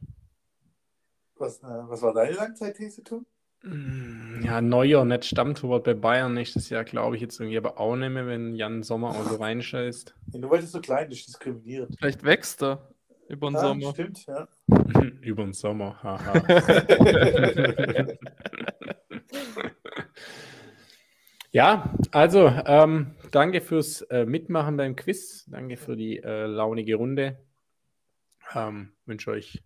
Was, äh, was war deine Langzeitthese, Tom? Mm, Ja, Neuer, nicht Stammtorwart bei Bayern nächstes Jahr, glaube ich jetzt irgendwie, aber auch nicht mehr, wenn Jan Sommer auch so (laughs) reinscheißt. Ja, nur weil das so klein ist, diskriminierend. Vielleicht wächst er über den Ja, Sommer. stimmt, ja. (laughs) Über den Sommer, haha. (laughs) Ja, also ähm, danke fürs äh, Mitmachen beim Quiz. Danke für die äh, launige Runde. Ähm, wünsche euch,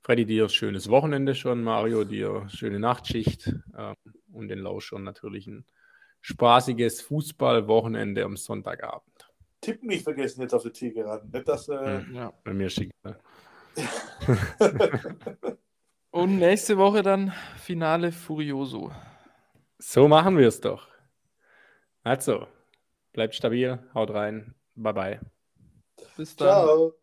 Freddy, dir ein schönes Wochenende schon, Mario, dir schöne Nachtschicht ähm, und den Lauschern natürlich ein spaßiges Fußballwochenende am Sonntagabend. Tippen nicht vergessen jetzt auf der Zielgeraden. Nicht, dass, äh, Mhm. Bei mir schick. Ne? (laughs) Und nächste Woche dann Finale Furioso. So machen wir es doch. Also, bleibt stabil, haut rein, bye bye. Bis dann. Ciao.